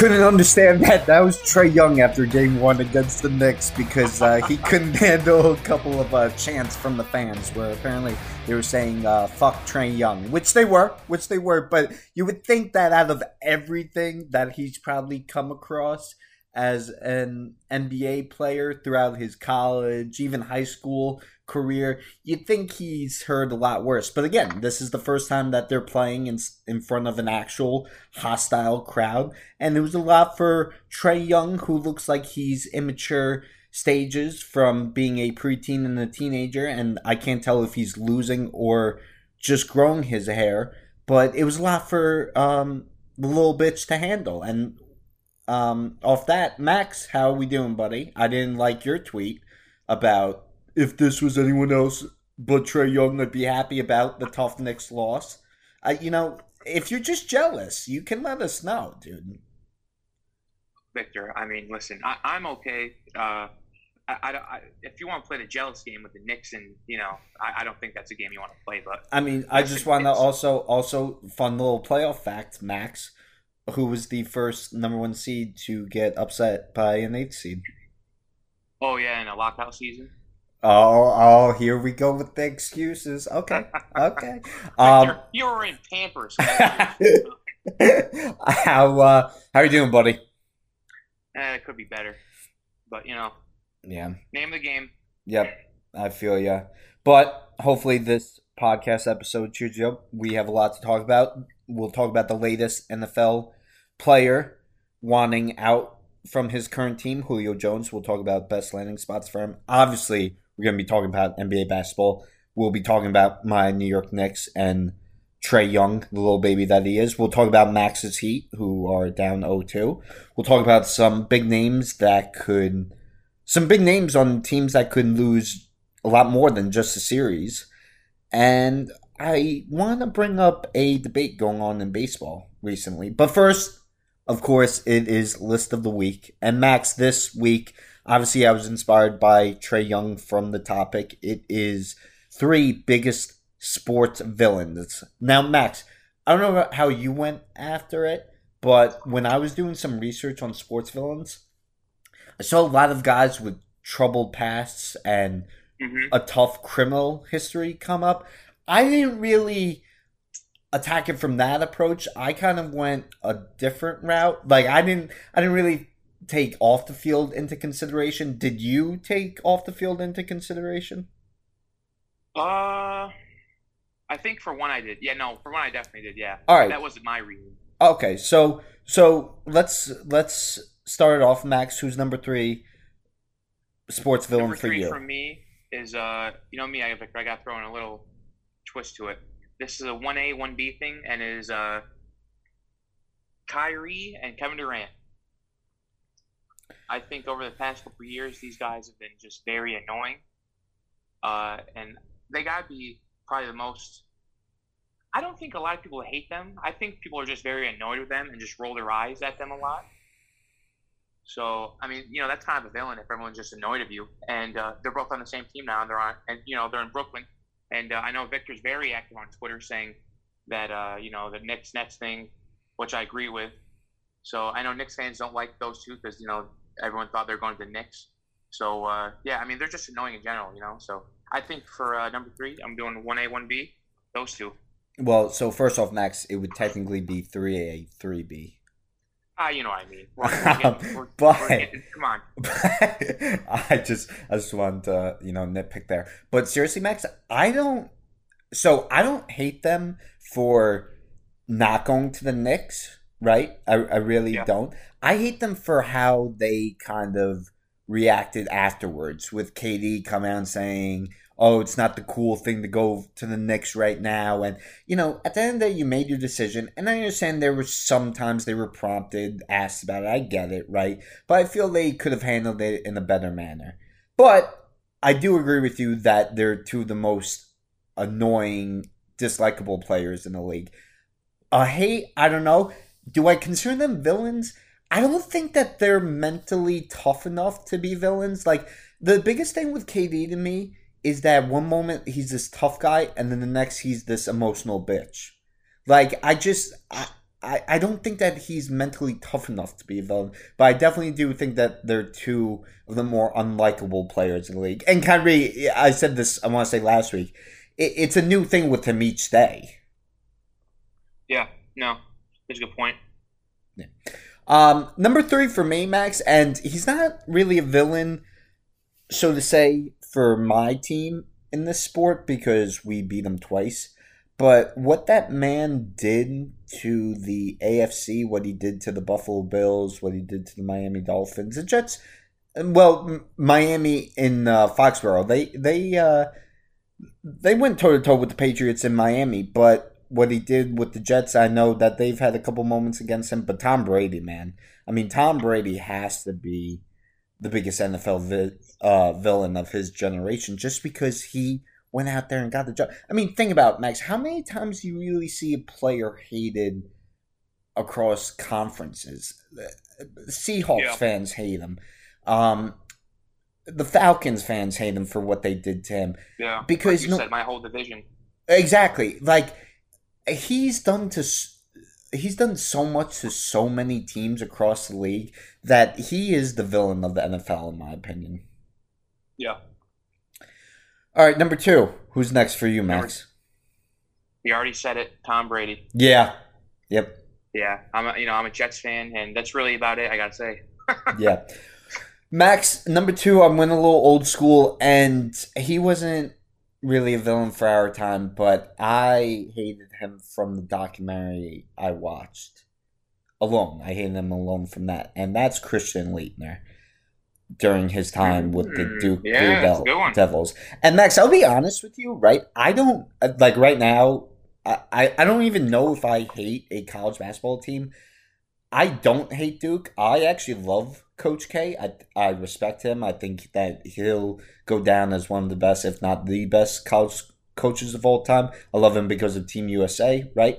Couldn't understand that, that was Trae Young after game one against the Knicks because uh, he couldn't handle a couple of uh, chants from the fans where apparently they were saying uh, fuck Trae Young, which they were, which they were. But you would think that out of everything that he's probably come across as an NBA player throughout his college, even high school career, you'd think he's heard a lot worse. But again, this is the first time that they're playing in in front of an actual hostile crowd, and it was a lot for Trae Young, who looks like he's immature stages from being a preteen and a teenager, and I can't tell if he's losing or just growing his hair. But it was a lot for um, the little bitch to handle, and um, off that, Max, how are we doing, buddy? I didn't like your tweet about if this was anyone else but Trae Young, I'd be happy about the tough Knicks loss. Uh, you know, if you're just jealous, you can let us know, dude. Victor, I mean, listen, I, am okay. Uh, I, I, if you want to play the jealous game with the Knicks, and you know, I, I don't think that's a game you want to play. But I mean, I just want to also also fun little playoff fact, Max, who was the first number one seed to get upset by an eighth seed. Oh yeah, in a lockout season. Oh, oh, here we go with the excuses. Okay, okay. Um, you were in Pampers. how uh, how are you doing, buddy? Eh, it could be better, but you know. Yeah. Name the game. Yep, I feel you. But hopefully, this podcast episode cheers you up. We have a lot to talk about. We'll talk about the latest NFL player wanting out from his current team, Julio Jones. We'll talk about best landing spots for him. Obviously, we're going to be talking about NBA basketball. We'll be talking about my New York Knicks and Trae Young, the little baby that he is. We'll talk about Max's Heat, who are down 0-2. We'll talk about some big names that could, some big names on teams that could lose a lot more than just a series. And I want to bring up a debate going on in baseball recently. But first, of course, it is list of the week. And Max, this week Obviously, I was inspired by Trae Young from the topic. It is three biggest sports villains. Now, Max, I don't know how you went after it, but when I was doing some research on sports villains, I saw a lot of guys with troubled pasts and mm-hmm. a tough criminal history come up. I didn't really attack it from that approach. I kind of went a different route. Like I didn't I didn't really take off the field into consideration. Did you take off the field into consideration? Uh, I think for one I did. Yeah, no, for one I definitely did. Yeah. All right. That wasn't my reason. Okay, so so let's let's start it off, Max. Who's number three? Sports villain number for you. For me is uh, you know me, I I got thrown a little twist to it. This is a one A one B thing, and is uh, Kyrie and Kevin Durant. I think over the past couple years, these guys have been just very annoying, uh, and they gotta be probably the most. I don't think a lot of people hate them. I think people are just very annoyed with them and just roll their eyes at them a lot. So I mean, you know, that's kind of a villain if everyone's just annoyed of you. And uh, they're both on the same team now, and they're on, and you know, they're in Brooklyn. And uh, I know Victor's very active on Twitter saying that uh, you know the Knicks Nets thing, which I agree with. So I know Knicks fans don't like those two because you know everyone thought they were going to the Knicks. So uh, yeah, I mean they're just annoying in general, you know. So I think for uh, number three, I'm doing one A, one B, those two. Well, so first off, Max, it would technically be three A, three B. Ah, you know what I mean. We're, we're getting, we're, but getting, come on. I just, I just want to, you know, nitpick there. But seriously, Max, I don't. So I don't hate them for not going to the Knicks right? I, I really yeah. don't. I hate them for how they kind of reacted afterwards with KD coming out saying, oh, it's not the cool thing to go to the Knicks right now. And, you know, at the end of the day, you made your decision. And I understand there were sometimes they were prompted, asked about it. I get it, right? But I feel they could have handled it in a better manner. But I do agree with you that they're two of the most annoying, dislikable players in the league. A hate, I don't know do I consider them villains? I don't think that they're mentally tough enough to be villains. Like the biggest thing with KD to me is that one moment he's this tough guy and then the next he's this emotional bitch. Like I just I, I, I don't think that he's mentally tough enough to be a villain, but I definitely do think that they're two of the more unlikable players in the league. And Kyrie, I said this, I want to say last week, it, it's a new thing with him each day. Yeah, no, that's a good point. Yeah. Um, number three for me, Max, and he's not really a villain, so to say, for my team in this sport because we beat them twice. But what that man did to the AFC, what he did to the Buffalo Bills, what he did to the Miami Dolphins, the Jets, well, Miami in uh, Foxborough, they they uh, they went toe to toe with the Patriots in Miami. But what he did with the Jets, I know that they've had a couple moments against him. But Tom Brady, man, I mean, Tom Brady has to be the biggest NFL vi- uh, villain of his generation, just because he went out there and got the job. I mean, think about it, Max. How many times do you really see a player hated across conferences? Seahawks yeah. fans hate him. Um, the Falcons fans hate him for what they did to him. Yeah, because like you no, said my whole division. Exactly. Like he's done to he's done so much to so many teams across the league that he is the villain of the NFL in my opinion. Yeah. All right, number two. Who's next for you, Max? You already said it. Tom Brady. Yeah. Yep. Yeah, I'm a, you know I'm a Jets fan, and that's really about it. I gotta say. yeah, Max number two. I'm went a little old school, and he wasn't really a villain for our time, but I hated him from the documentary I watched. Alone, I hated him alone from that, and that's Christian Laettner during his time with the mm, Duke yeah, Blue Devils. And Max, I'll be honest with you, right? I don't like right now. I, I don't even know if I hate a college basketball team. I don't hate Duke. I actually love Coach K. I, I respect him. I think that he'll go down as one of the best, if not the best, college coaches of all time. I love him because of Team USA, right?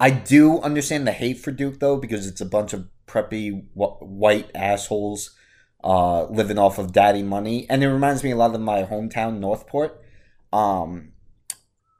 I do understand the hate for Duke though, because it's a bunch of preppy white assholes uh, living off of daddy money, and it reminds me a lot of my hometown, Northport, um,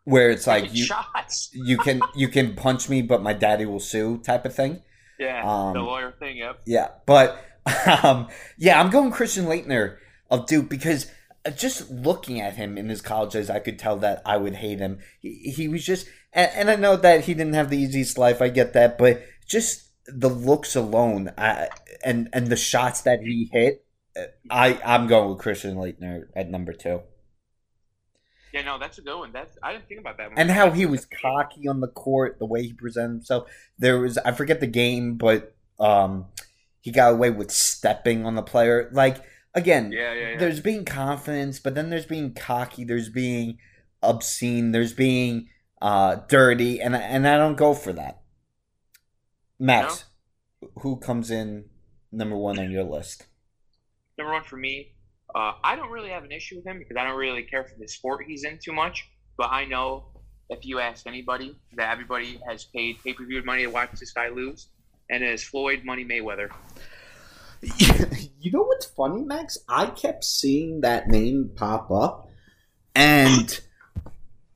where it's like you shots. you can you can punch me, but my daddy will sue type of thing. Yeah, um, the lawyer thing. Yep. Yeah, but um, yeah, I'm going Christian Laettner of Duke because just looking at him in his college days, I could tell that I would hate him. He, he was just, and, and, I know that he didn't have the easiest life. I get that, but just the looks alone, I, and and the shots that he hit, I I'm going with Christian Laettner at number two. Yeah, no, that's a good one. That's I didn't think about that. One. And how he was cocky on the court, the way he presented himself. There was I forget the game, but um, he got away with stepping on the player. Like again, yeah, yeah, yeah. there's being confidence, but then there's being cocky. There's being obscene. There's being uh, dirty, and and I don't go for that. Max, no? who comes in number one on your list? Number one for me, uh, I don't really have an issue with him because I don't really care for the sport he's in too much. But I know if you ask anybody that everybody has paid pay per view money to watch this guy lose, and it is Floyd Money Mayweather. you know what's funny, Max? I kept seeing that name pop up, and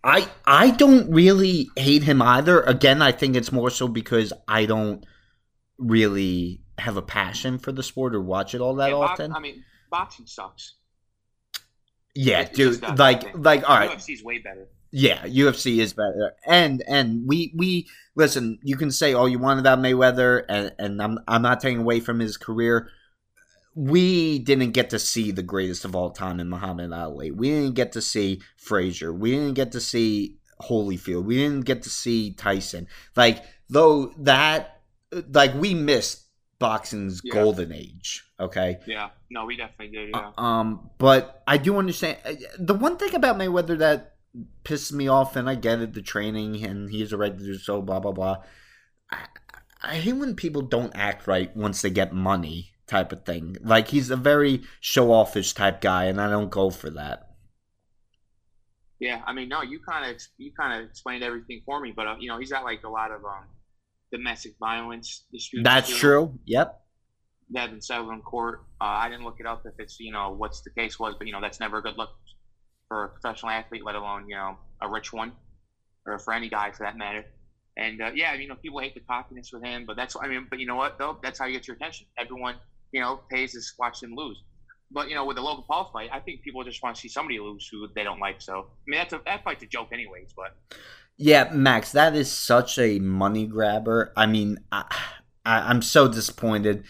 I I don't really hate him either. Again, I think it's more so because I don't really have a passion for the sport or watch it all that yeah, often. I mean, boxing sucks. Yeah, dude. Like, like, all right. UFC is way better. Yeah, UFC is better, and and we we listen. You can say all you want about Mayweather, and and I'm I'm not taking away from his career. We didn't get to see the greatest of all time in Muhammad Ali. We didn't get to see Frazier. We didn't get to see Holyfield. We didn't get to see Tyson. Like though that, like we missed boxing's yeah. golden age. Okay. Yeah. No, we definitely did. Yeah. Uh, um, but I do understand uh, the one thing about Mayweather that pisses me off, and I get it, the training, and he's a right to do so. Blah blah blah. I, I hate when people don't act right once they get money, type of thing. Like he's a very show offish type guy, and I don't go for that. Yeah, I mean, no, you kind of you kind of explained everything for me, but uh, you know, he's got like a lot of um domestic violence disputes. That's true. Yep. That have been settled in court. Uh, I didn't look it up if it's you know what's the case was, but you know that's never a good look for a professional athlete, let alone you know a rich one, or for any guy for that matter. And uh, yeah, you know, people hate the cockiness with him, but that's I mean, but you know what though? That's how you get your attention. Everyone, you know, pays to watch him lose. But you know, with the Logan Paul fight, I think people just want to see somebody lose who they don't like. So I mean, that's a that fight's a joke, anyways. But yeah, Max, that is such a money grabber. I mean, I, I am so disappointed.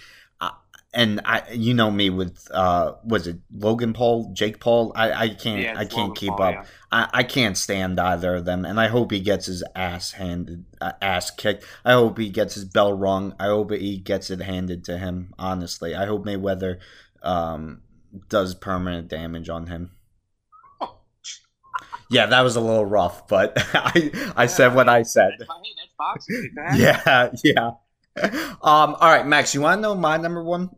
And I, you know me with uh, was it Logan Paul, Jake Paul? I, I can't, yeah, I can't Logan keep Paul, up. Yeah. I, I can't stand either of them, and I hope he gets his ass handed, uh, ass kicked. I hope he gets his bell rung. I hope he gets it handed to him. Honestly, I hope Mayweather um, does permanent damage on him. Yeah, that was a little rough, but I I yeah, said what I said. yeah, yeah. Um, all right, Max, you want to know my number one?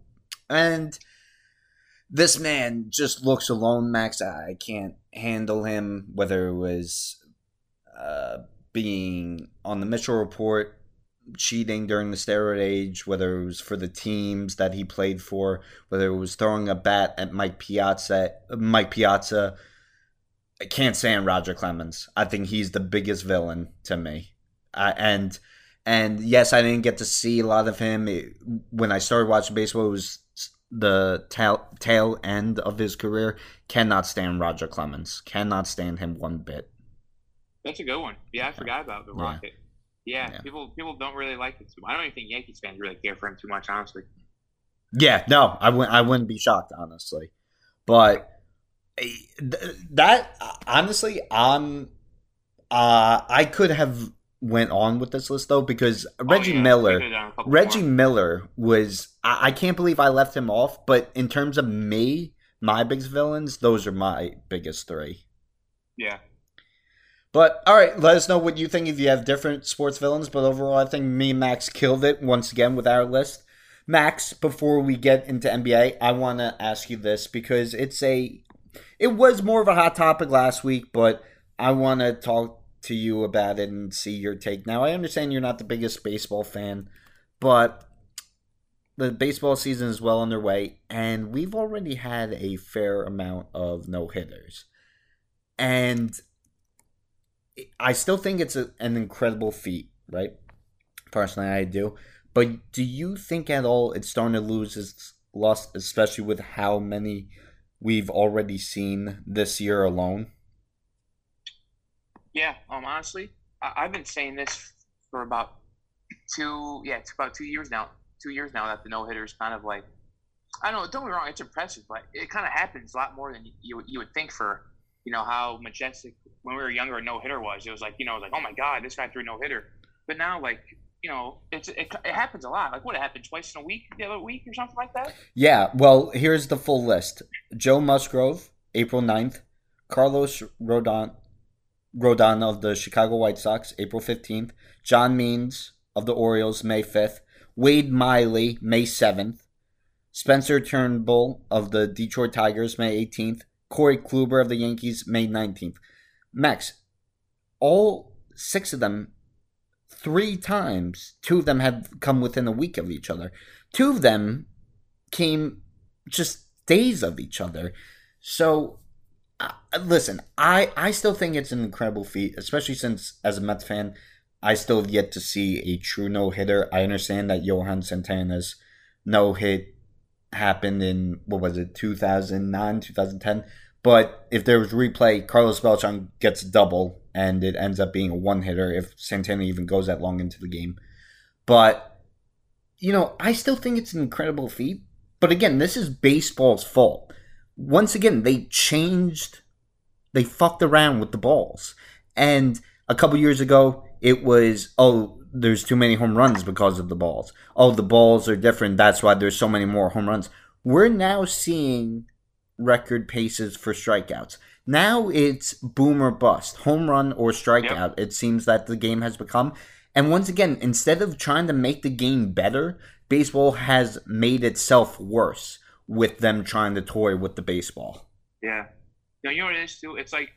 And this man just looks alone, Max. I can't handle him, whether it was uh, being on the Mitchell Report, cheating during the steroid age, whether it was for the teams that he played for, whether it was throwing a bat at Mike Piazza, Mike Piazza. I can't stand Roger Clemens. I think he's the biggest villain to me. Uh, and and yes, I didn't get to see a lot of him it, when I started watching baseball. It was the tail tail end of his career. Cannot stand Roger Clemens. Cannot stand him one bit. That's a good one. Yeah, I forgot about the Rocket. Yeah, yeah, people people don't really like it. I don't even think Yankees fans really care for him too much, honestly. Yeah, no, I wouldn't. I wouldn't be shocked, honestly. But that honestly, I'm. Uh, I could have went on with this list though because Reggie oh, yeah. Miller, Reggie more. Miller was. I, I can't believe I left him off. But in terms of me, my biggest villains, those are my biggest three. Yeah. But all right, let us know what you think if you have different sports villains. But overall, I think me and Max killed it once again with our list. Max, before we get into NBA, I want to ask you this because it's a, it was more of a hot topic last week, but I want to talk to you about it and see your take. Now, I understand you're not the biggest baseball fan, but the baseball season is well underway, and we've already had a fair amount of no hitters. And I still think it's a, an incredible feat, right? Personally, I do. But do you think at all it's starting to lose its lust, especially with how many we've already seen this year alone? Yeah, um, honestly, I- have been saying this for about two, yeah, it's about two years now. Two years now that the no hitter is kind of like, I don't know. Don't be wrong, it's impressive, but it kind of happens a lot more than you you would think for you know how majestic when we were younger a no hitter was. It was like you know like oh my god this guy threw no hitter, but now like you know it, it happens a lot. Like what happened twice in a week the other week or something like that. Yeah, well here's the full list: Joe Musgrove, April 9th, Carlos Rodon. Rodon of the Chicago White Sox, April 15th. John Means of the Orioles, May 5th. Wade Miley, May 7th. Spencer Turnbull of the Detroit Tigers, May 18th. Corey Kluber of the Yankees, May 19th. Max, all six of them, three times, two of them have come within a week of each other. Two of them came just days of each other. So, uh, listen, I, I still think it's an incredible feat, especially since, as a Mets fan, I still have yet to see a true no hitter. I understand that Johan Santana's no hit happened in what was it 2009 2010 but if there was replay carlos beltran gets a double and it ends up being a one hitter if santana even goes that long into the game but you know i still think it's an incredible feat but again this is baseball's fault once again they changed they fucked around with the balls and a couple years ago it was oh there's too many home runs because of the balls. Oh, the balls are different. That's why there's so many more home runs. We're now seeing record paces for strikeouts. Now it's boom or bust, home run or strikeout. Yep. It seems that the game has become. And once again, instead of trying to make the game better, baseball has made itself worse with them trying to toy with the baseball. Yeah. No, you know what it is, too? It's like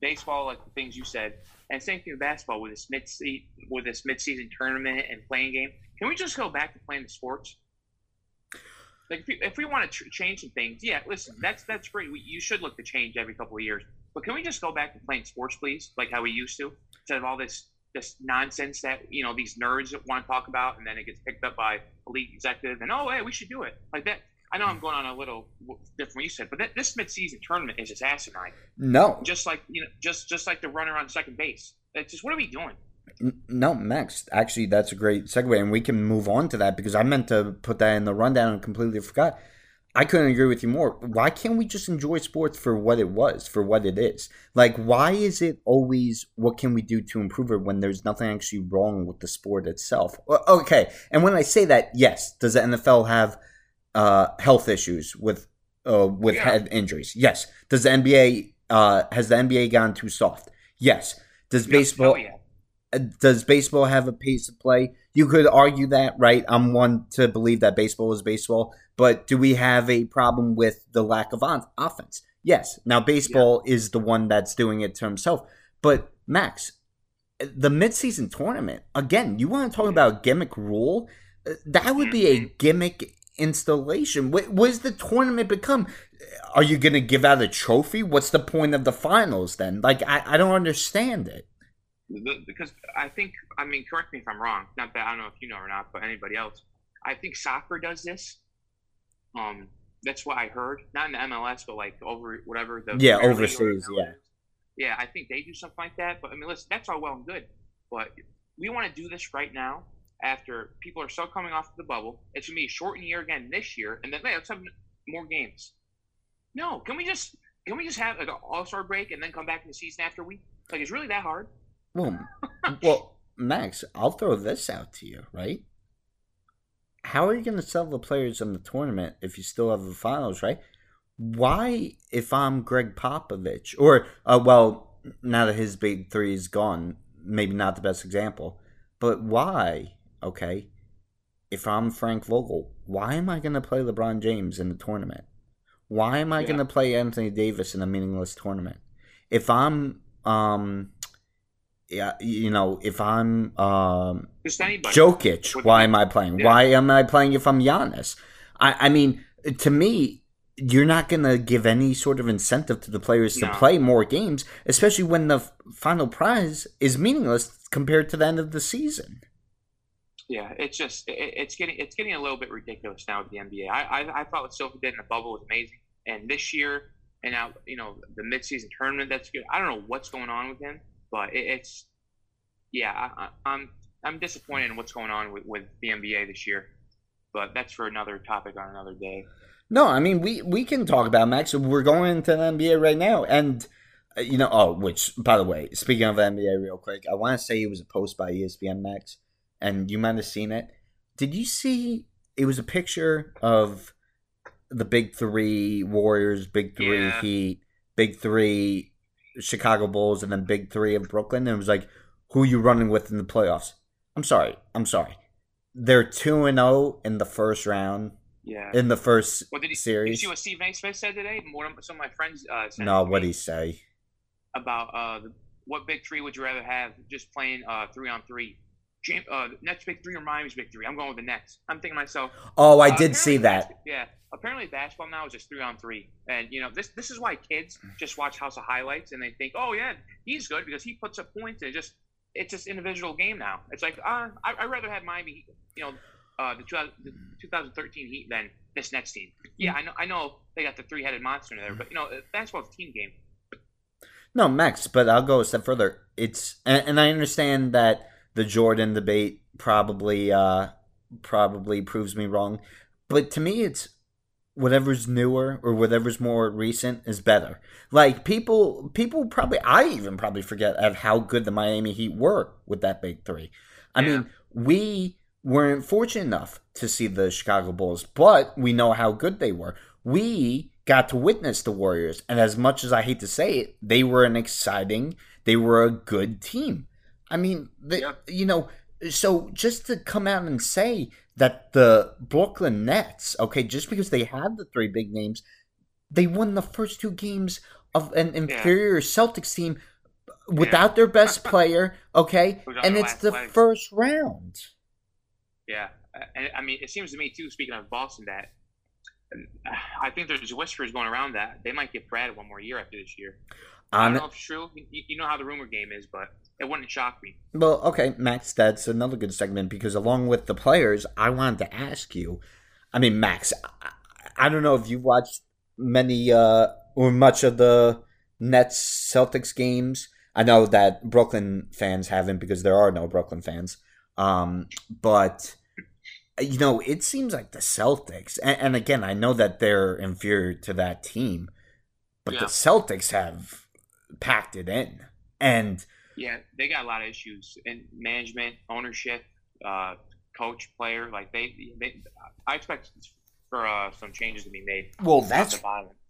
baseball, like the things you said, and same thing with basketball with this mid with this mid season tournament and playing game. Can we just go back to playing the sports? Like if we, if we want to tr- change some things, yeah, listen, that's that's great. We, you should look to change every couple of years. But can we just go back to playing sports, please, like how we used to, instead of all this this nonsense that you know these nerds want to talk about, and then it gets picked up by elite executive, and oh, hey, we should do it like that. I know I'm going on a little different what you said, but that, this midseason tournament is just asinine. No, just like you know, just just like the runner on second base. It's just what are we doing? No, Max. Actually, that's a great segue, and we can move on to that because I meant to put that in the rundown and completely forgot. I couldn't agree with you more. Why can't we just enjoy sports for what it was, for what it is? Like, why is it always what can we do to improve it when there's nothing actually wrong with the sport itself? Okay, and when I say that, yes, does the NFL have uh, health issues with uh, with yeah. head injuries? Yes. Does the NBA uh, has the NBA gone too soft? Yes. Does baseball? yeah. Uh, does baseball have a pace of play? You could argue that, right? I'm one to believe that baseball is baseball, but do we have a problem with the lack of on- offense? Yes. Now, baseball yeah. is the one that's doing it to himself. But, Max, the midseason tournament, again, you want to talk about gimmick rule? Uh, that would be a mm-hmm. gimmick installation. What, does the tournament become? Are you going to give out a trophy? What's the point of the finals then? Like, I, I don't understand it because I think I mean correct me if I'm wrong. Not that I don't know if you know or not, but anybody else. I think soccer does this. Um, that's what I heard. Not in the MLS, but like over whatever the yeah overseas. Yeah, yeah. I think they do something like that. But I mean, listen, that's all well and good, but we want to do this right now. After people are still coming off of the bubble, it's gonna be a shortened year again this year, and then hey, let's have more games. No, can we just can we just have like an All Star break and then come back in the season after we like? It's really that hard. Well, well, Max, I'll throw this out to you, right? How are you going to sell the players in the tournament if you still have the finals, right? Why, if I'm Gregg Popovich, or uh, well, now that his big three is gone, maybe not the best example, but why? Okay, if I'm Frank Vogel, why am I going to play LeBron James in the tournament? Why am I yeah. going to play Anthony Davis in a meaningless tournament? If I'm um, you know, if I'm um, Jokic, why am I playing? Yeah. Why am I playing if I'm Giannis? I, I mean, to me, you're not going to give any sort of incentive to the players to play more games, especially when the final prize is meaningless compared to the end of the season. Yeah, it's just it, it's getting it's getting a little bit ridiculous now with the NBA. I I, I thought what Silver did in the bubble was amazing, and this year and now you know the midseason tournament that's good. I don't know what's going on with him but it, it's yeah, I, I'm, I'm disappointed in what's going on with, with the NBA this year, but that's for another topic on another day. No, I mean we we can talk about Max. We're going into the NBA right now, and uh, you know, oh, which by the way, speaking of NBA, real quick, I want to say it was a post by ESPN Max, and you might have seen it. Did you see? It was a picture of the big three Warriors, big three yeah. Heat, big three Chicago Bulls and then Big Three of Brooklyn. And it was like, who are you running with in the playoffs? I'm sorry. I'm sorry. They're two and zero oh in the first round. Yeah. In the first well, did he, series. Did you see what Steve A. Smith said today? More, some of my friends uh, said. No, what did he say? About uh, what big three would you rather have? Just playing uh, three on three. Uh, Nets big three or Miami's big three? I'm going with the Nets. I'm thinking myself. Oh, I uh, did see that. Yeah, apparently basketball now is just three on three, and you know this this is why kids just watch House of Highlights and they think, oh yeah, he's good because he puts up points and just it's just individual game now. It's like uh, I would rather have Miami, you know, uh, the, 2000, the 2013 Heat than this next team. Yeah, I know I know they got the three headed monster in there, but you know basketball's a team game. No, Max, but I'll go a step further. It's and, and I understand that the Jordan debate probably uh probably proves me wrong, but to me it's whatever's newer or whatever's more recent is better. Like people people probably I even probably forget of how good the Miami Heat were with that big 3. I yeah. mean, we weren't fortunate enough to see the Chicago Bulls, but we know how good they were. We got to witness the Warriors, and as much as I hate to say it, they were an exciting, they were a good team. I mean, they, yeah. you know, so just to come out and say that the Brooklyn Nets, okay, just because they had the three big names, they won the first two games of an inferior yeah. Celtics team without yeah. their best player, okay, and it's the leg. first round. Yeah, and I mean, it seems to me too. Speaking of Boston, that uh, I think there's whispers going around that they might get Brad one more year after this year. I don't know if it's true. You, you know how the rumor game is, but it wouldn't shock me. Well, okay, Max, that's another good segment because along with the players, I wanted to ask you. I mean, Max, I, I don't know if you watched many uh, or much of the Nets Celtics games. I know that Brooklyn fans haven't because there are no Brooklyn fans. Um, but you know, it seems like the Celtics, and, and again, I know that they're inferior to that team, but Yeah. the Celtics have packed it in, and Yeah, they got a lot of issues in management, ownership, uh, coach, player. Like they, they I expect for uh, some changes to be made. well, that's.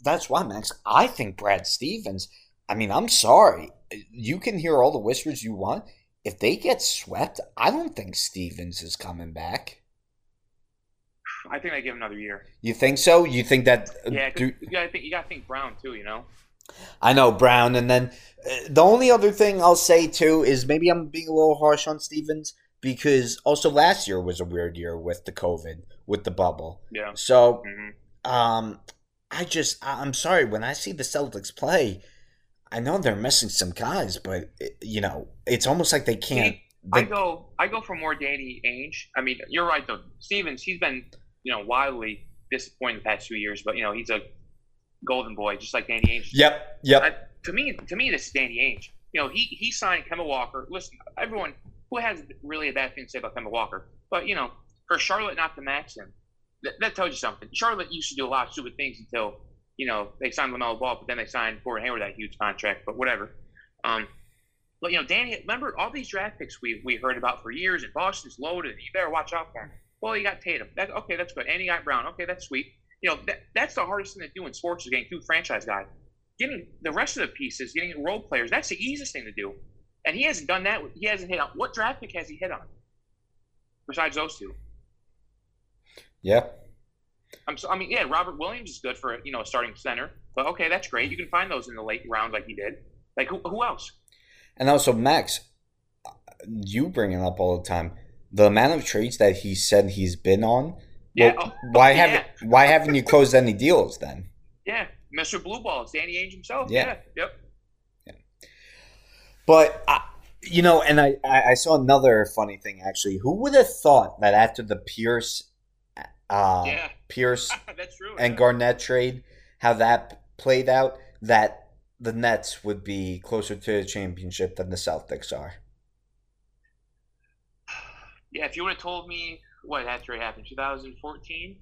That's why, Max. I think Brad Stevens. I mean, I'm sorry. You can hear all the whispers you want. If they get swept, I don't think Stevens is coming back. I think they give him another year. You think so? You think that? Yeah, Yeah, do- you gotta think. You gotta think Brown too. You know. I know Brown, and then uh, the only other thing I'll say too is maybe I'm being a little harsh on Stevens because also last year was a weird year with the COVID, with the bubble. Yeah. So hmm Um, I just I'm sorry when I see the Celtics play. I know they're missing some guys, but it, you know it's almost like they can't. I go. I go for more Danny Ainge. I mean, you're right though. Stevens, he's been you know wildly disappointing the past few years, but you know he's a golden boy, just like Danny Ainge. yep, yep. I, to me, to me, this is Danny Ainge. You know, he he signed Kemba Walker. Listen, everyone who has really a bad thing to say about Kemba Walker, but you know, for Charlotte not to match him, that, that tells you something. Charlotte used to do a lot of stupid things until you know they signed Lamelo Ball, but then they signed Gordon Hayward that huge contract. But whatever. Um, but you know, Danny, remember all these draft picks we we heard about for years, and Boston's loaded. And you better watch out for him. Well, you got Tatum. That, okay, that's good. And you got Brown. Okay, that's sweet. You know, that, that's the hardest thing to do in sports is getting two franchise guys getting the rest of the pieces, getting role players, that's the easiest thing to do. And he hasn't done that. He hasn't hit on what draft pick has he hit on besides those two? Yeah. I'm so, I mean, yeah, Robert Williams is good for you know a starting center, but okay, that's great. You can find those in the late rounds like he did. Like who, who else? And also, Max, you bring it up all the time. The amount of trades that he said he's been on. Yeah, well, oh, why oh, yeah. haven't Why haven't you closed any deals then? Yeah, Mr. Blue Balls, Danny Ainge himself. Yeah. Yeah, yep. But I, you know, and I, I I saw another funny thing actually. Who would have thought that after the Pierce, uh, yeah, Pierce true. and yeah. Garnett trade, how that played out, that the Nets would be closer to the championship than the Celtics are. yeah, if you would have told me what that trade happened, 2014.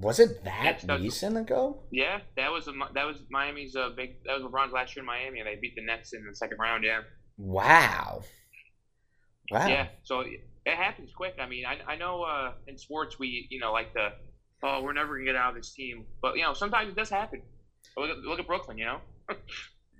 Was it that recent ago? Yeah, that was a, that was Miami's uh, big. That was LeBron's last year in Miami, and they beat the Nets in the second round. Yeah. Wow. Wow. Yeah, so it happens quick. I mean, I, I know uh, in sports we you know like the oh we're never gonna get out of this team, but you know sometimes it does happen. Look at, look at Brooklyn, you know.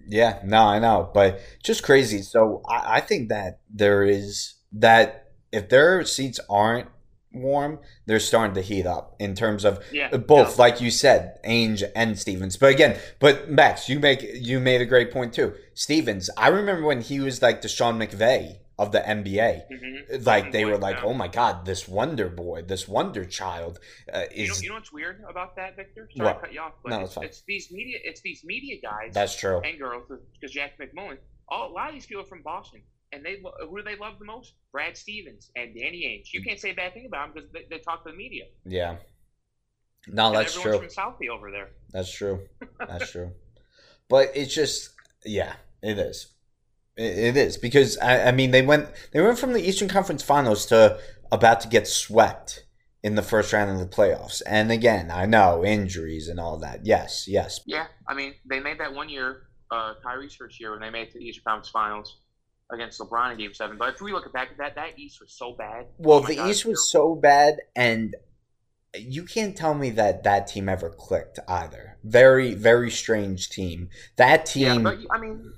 Yeah, no, I know, but just crazy. So I, I think that there is that if their seats aren't warm, they're starting to heat up in terms of Yeah, Uh, both, yeah. like you said, Ainge and Stevens. But again, but Max, you make you made a great point too. Stevens, I remember when he was like the Sean McVay of the NBA. Mhm. Like they were like, oh my god, this wonder boy, this wonder child uh, You know, is you know what's weird about that, Victor? Sorry What? to cut you off, but No, it's, it's these media, it's these media guys that's true. and girls, because Jack MacMullan, all a lot of these people are from Boston, and they who do they love the most? Brad Stevens and Danny Ainge. You can't say a bad thing about them because they, they talk to the media. Yeah. No, and that's true. from Southie over there. That's true. That's true. But it's just, yeah, it is. It, it is because I, I mean they went they went from the Eastern Conference Finals to about to get swept in the first round of the playoffs. And again, I know injuries and all that. Yes, yes. Yeah, I mean, they made that one year, uh, Kyrie's first year, when they made it to the Eastern Conference Finals against LeBron in Game Seven. But if we look back at that, that East was so bad. Well, Oh the God, East was terrible. so bad, and you can't tell me that that team ever clicked either. Very, very strange team. That team. Yeah, but I mean,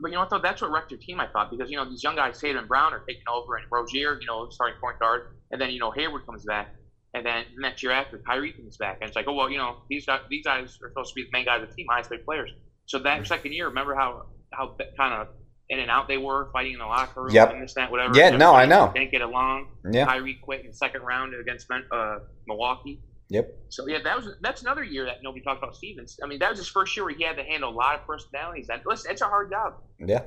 but you know what though? That's what wrecked their team. I thought because you know these young guys, Tatum and Brown, are taking over, and Rozier, you know, starting point guard, and then you know Hayward comes back, and then next year after Kyrie comes back, and it's like, oh well, you know, these guys, these guys are supposed to be the main guys of the team, highest paid players. So that mm. second year, remember how how kind of in and out they were fighting in the locker room Yep. and this that whatever. Yeah, no, I know. Didn't get along. yeah. Kyrie quit in the second round against uh, Milwaukee. Yep. So yeah, that was that's another year that nobody talked about Stevens. I mean, that was his first year where he had to handle a lot of personalities. And listen, it's a hard job. Yeah.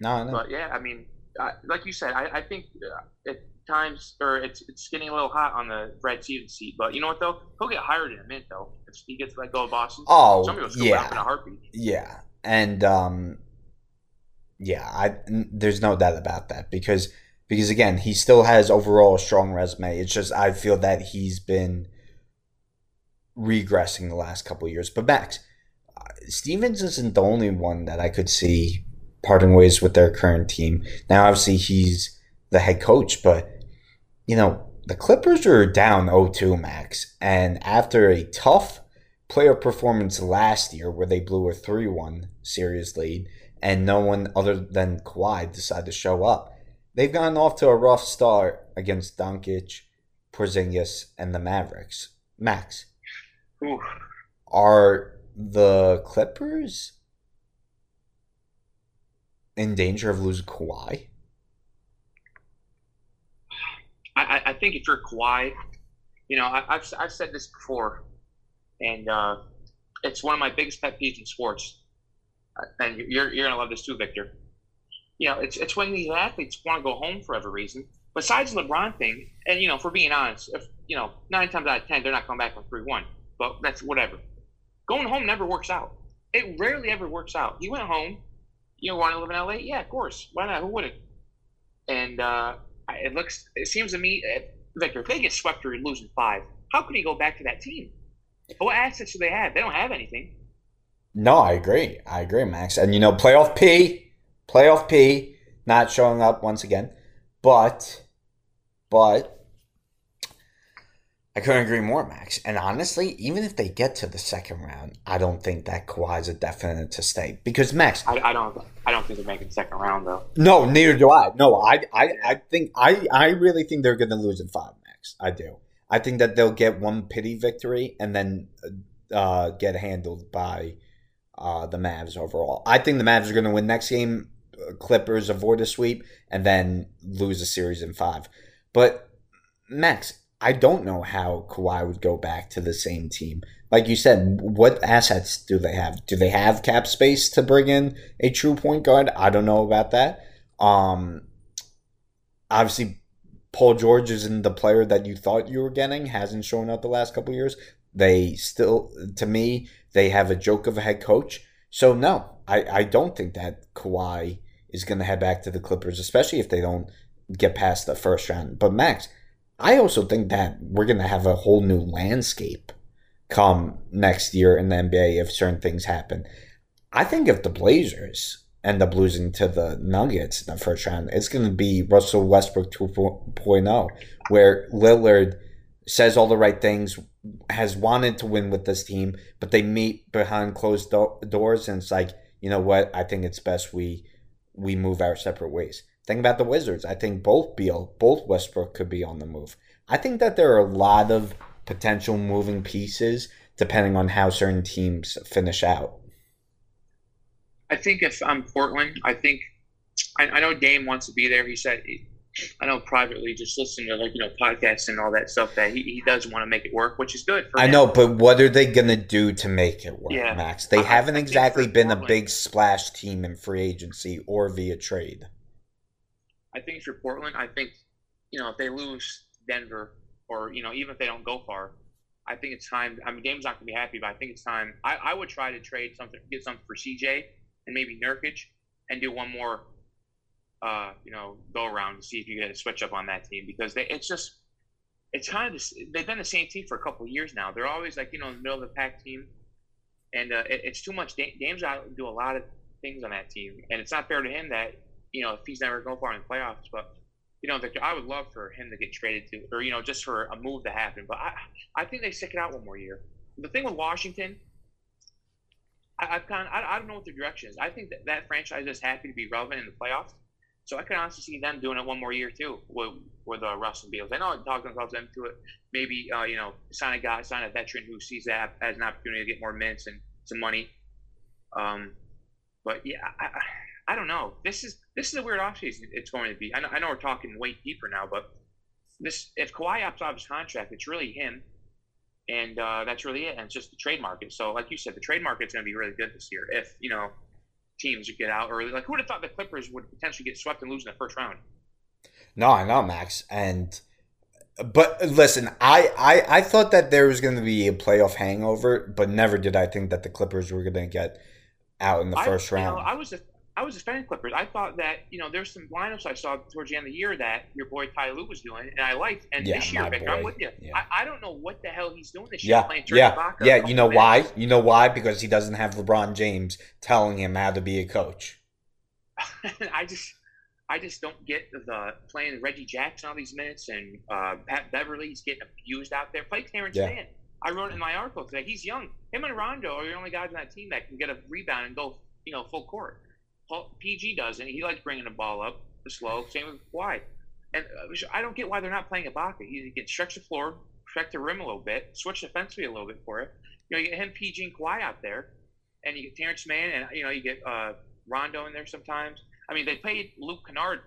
No, no. But yeah, I mean, uh, like you said, I, I think uh, at times, or it's it's getting a little hot on the Brad Stevens seat. But you know what though? He'll get hired in a minute though. If he gets let go of Boston, Oh, somebody will scoop yeah. in a heartbeat. Yeah, and um, yeah, I there's no doubt about that because because again, he still has overall a strong resume. It's just I feel that he's been regressing the last couple years. But Max uh, Stevens isn't the only one that I could see parting ways with their current team. Now, obviously, he's the head coach, but you know the Clippers are down 0-2, Max, and after a tough player performance last year where they blew a 3-1 series lead and no one other than Kawhi decided to show up. They've gotten off to a rough start against Doncic, Porzingis, and the Mavericks. Max, Ooh. are the Clippers in danger of losing Kawhi? I, I- I think if you're Kawhi, you know, I, I've, I've said this before, and uh, it's one of my biggest pet peeves in sports. And you're, you're going to love this too, Victor. You know, it's, it's when these athletes want to go home for every reason. Besides the LeBron thing, and, you know, for being honest, if, you know, nine times out of ten, they're not coming back from 3 1. But that's whatever. Going home never works out. It rarely ever works out. He went home. You want to live in LA? Yeah, of course. Why not? Who wouldn't? And uh, it looks, it seems to me, uh, Victor, if they get swept or losing five, how could he go back to that team? What assets do they have? They don't have anything. No, I agree. I agree, Max. And you know, playoff P, playoff P, not showing up once again. But, but, I couldn't agree more, Max. And honestly, even if they get to the second round, I don't think that Kawhi's a definite to stay. Because Max, I, I don't, I don't think they're making second round though. no, neither do I. No, I, I, I think I, I really think they're going to lose in five, Max. I do. I think that they'll get one pity victory and then uh, get handled by uh, the Mavs overall. I think the Mavs are going to win next game. uh, Clippers avoid a sweep and then lose a series in five. But Max, I don't know how Kawhi would go back to the same team. Like you said, what assets do they have? Do they have cap space to bring in a true point guard? I don't know about that. Um, obviously, Paul George isn't the player that you thought you were getting. Hasn't shown up the last couple years. They still, to me, they have a joke of a head coach. So no, I, I don't think that Kawhi is going to head back to the Clippers, especially if they don't get past the first round. But Max, I also think that we're going to have a whole new landscape come next year in the NBA if certain things happen. I think if the Blazers end up losing to the Nuggets in the first round, it's going to be Russell Westbrook 2.0, where Lillard says all the right things, has wanted to win with this team, but they meet behind closed do- doors, and it's like, you know what? I think it's best we we move our separate ways. Think about the Wizards. I think both Beal, both Westbrook could be on the move. I think that there are a lot of potential moving pieces depending on how certain teams finish out. I think if I'm Portland, I think I, I know Dame wants to be there. He said, I know privately, just listening to like you know podcasts and all that stuff, that he, he does want to make it work, which is good. For I him. know, but what are they going to do to make it work, Yeah. Max? They I- I haven't think exactly been a big splash team in free agency or via trade. I think for Portland, I think you know if they lose Denver or you know even if they don't go far, I think it's time. I mean, Dame's not gonna be happy, but I think it's time. I, I would try to trade something, get something for CJ and maybe Nurkic, and do one more, uh, you know, go around to see if you get a switch up on that team because they, it's just it's kind of they've been the same team for a couple years now. They're always like you know in the middle of the pack team, and uh, it, it's too much. Da- Dame's out to do a lot of things on that team, and it's not fair to him that you know if he's never going far in the playoffs. But you know, Victor, I would love for him to get traded to, or you know, just for a move to happen. But I, I think they stick it out one more year. The thing with Washington, I, I've kind of, I, I don't know what the direction is. I think that that franchise is happy to be relevant in the playoffs. So I can honestly see them doing it one more year too with with uh, Russ and Beals. I know talking themselves into it. Maybe uh, you know sign a guy, sign a veteran who sees that as an opportunity to get more minutes and some money. Um, but yeah, I, I, I don't know. This is this is a weird offseason. It's going to be. I know, I know we're talking way deeper now, but this if Kawhi opts out of his contract, it's really him, and uh, that's really it. And it's just the trade market. So, like you said, the trade market's going to be really good this year. If you know, teams would get out early. Like, who would have thought the Clippers would potentially get swept and lose in the first round? No, I know, Max. And but listen, I, I I thought that there was going to be a playoff hangover, but never did I think that the Clippers were going to get out in the first I, round. You know, I was a, I was a fan of Clippers. I thought that you know there's some lineups I saw towards the end of the year that your boy Ty Lue was doing, and I liked. And Yeah, this year, Victor, I'm with you. Yeah. I, I don't know what the hell he's doing this year. yeah, playing yeah, Ibaka yeah. You know why? You know why? Because he doesn't have LeBron James telling him how to be a coach. I just I just don't get the playing Reggie Jackson all these minutes and uh, Pat Beverley's getting abused out there. Play Terance Yeah. Mann. I wrote in my article today. He's young. Him and Rondo are the only guys on that team that can get a rebound and go, you know, full court. Paul, PG doesn't. He likes bringing the ball up the slow. Same with Kawhi. And uh, I don't get why they're not playing Ibaka. He, can stretch the floor, stretch the rim a little bit, switch the defensively a little bit for it. You know, you get him, PG, and Kawhi out there, and you get Terance Mann, and you know, you get uh, Rondo in there sometimes. I mean, they paid Luke Kennard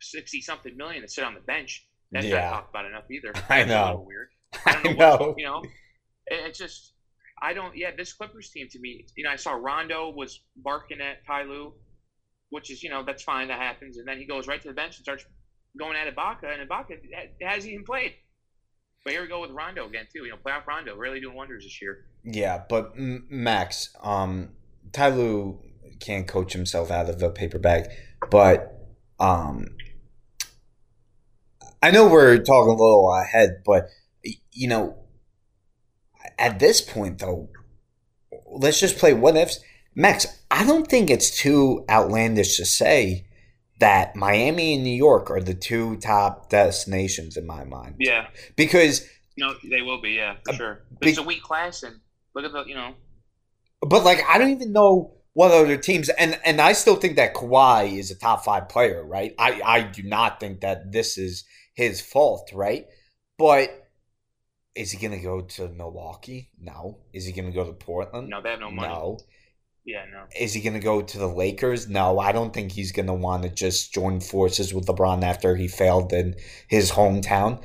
sixty something million to sit on the bench. That's Yeah. not talked about enough either. I know. A weird. I don't I know. what- know. you know, it's just I don't. Yeah, this Clippers team to me, you know, I saw Rondo was barking at Ty Lue, which is you know that's fine that happens, and then he goes right to the bench and starts going at Ibaka, and Ibaka ha- hasn't even played. But here we go with Rondo again too. You know, playoff Rondo really doing wonders this year. Yeah, but Max, um, Ty Lue can't coach himself out of the paper bag, but um, I know we're talking a little ahead, but you know, at this point though, let's just play what ifs. Max, I don't think it's too outlandish to say that Miami and New York are the two top destinations in my mind. Yeah, Because no, they will be. Yeah, for Uh, sure. But it's a weak class, and look at the you know. But like, I don't even know what other teams, and and I still think that Kawhi is a top five player, right? I I do not think that this is his fault, right? But is he going to go to Milwaukee? No. Is he going to go to Portland? No, they have no money. No. Yeah, no. Is he going to go to the Lakers? No, I don't think he's going to want to just join forces with LeBron after he failed in his hometown.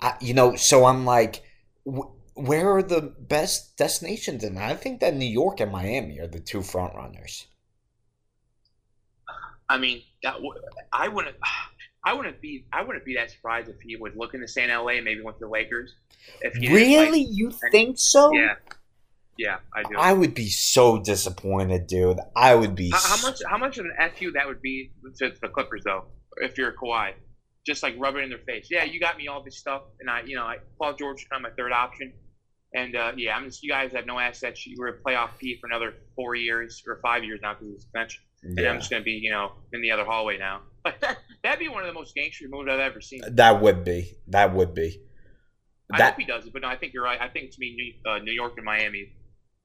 I, you know, so I'm like, wh- where are the best destinations? And I think that New York and Miami are the two front runners. I mean, that w- I wouldn't. I wouldn't be. I wouldn't be that surprised if he was looking to stay in LA and maybe went to the Lakers. Really? you think so? yeah. Yeah, I do. I would be so disappointed, dude. I would be. how, how much? How much of an fu that would be to the Clippers though? If you're Kawhi, just like rub it in their face. Yeah, you got me all this stuff, and I, you know, I, Paul George is kind of my third option. And uh, yeah, I'm just. You guys have no assets. You were a playoff P for another four years or five years now because of suspension. And Yeah. I'm just gonna be, you know, in the other hallway now. That'd be one of the most gangster moves I've ever seen. That would be. That would be. I That hope he does it, but no, I think you're right. I think it's me, New, uh, New York and Miami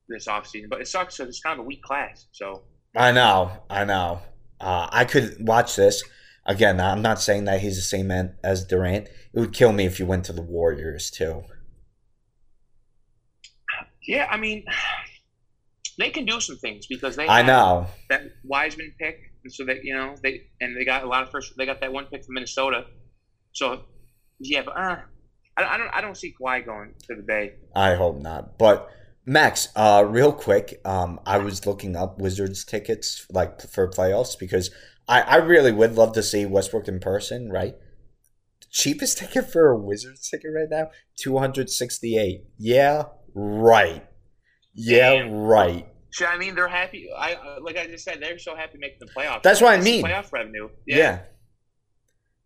this offseason. But it sucks because it's kind of a weak class. So I know, I know. Uh, I could watch this again. I'm not saying that he's the same man as Durant. It would kill me if you went to the Warriors too. yeah, I mean, they can do some things because they I have know. that Wiseman pick, and so that you know, they and they got a lot of first. They got that one pick from Minnesota. So yeah, but uh, I, I don't, I don't see Kawhi going to the Bay. I hope not. But Max, uh, real quick, um, I was looking up Wizards tickets like for playoffs because I, I really would love to see Westbrook in person. Right, cheapest ticket for a Wizards ticket right now two hundred sixty eight. Yeah, right. Yeah, Damn. right. I mean, they're happy. I uh, like I just said, they're so happy making the playoffs. That's what I mean. Playoff revenue. Yeah.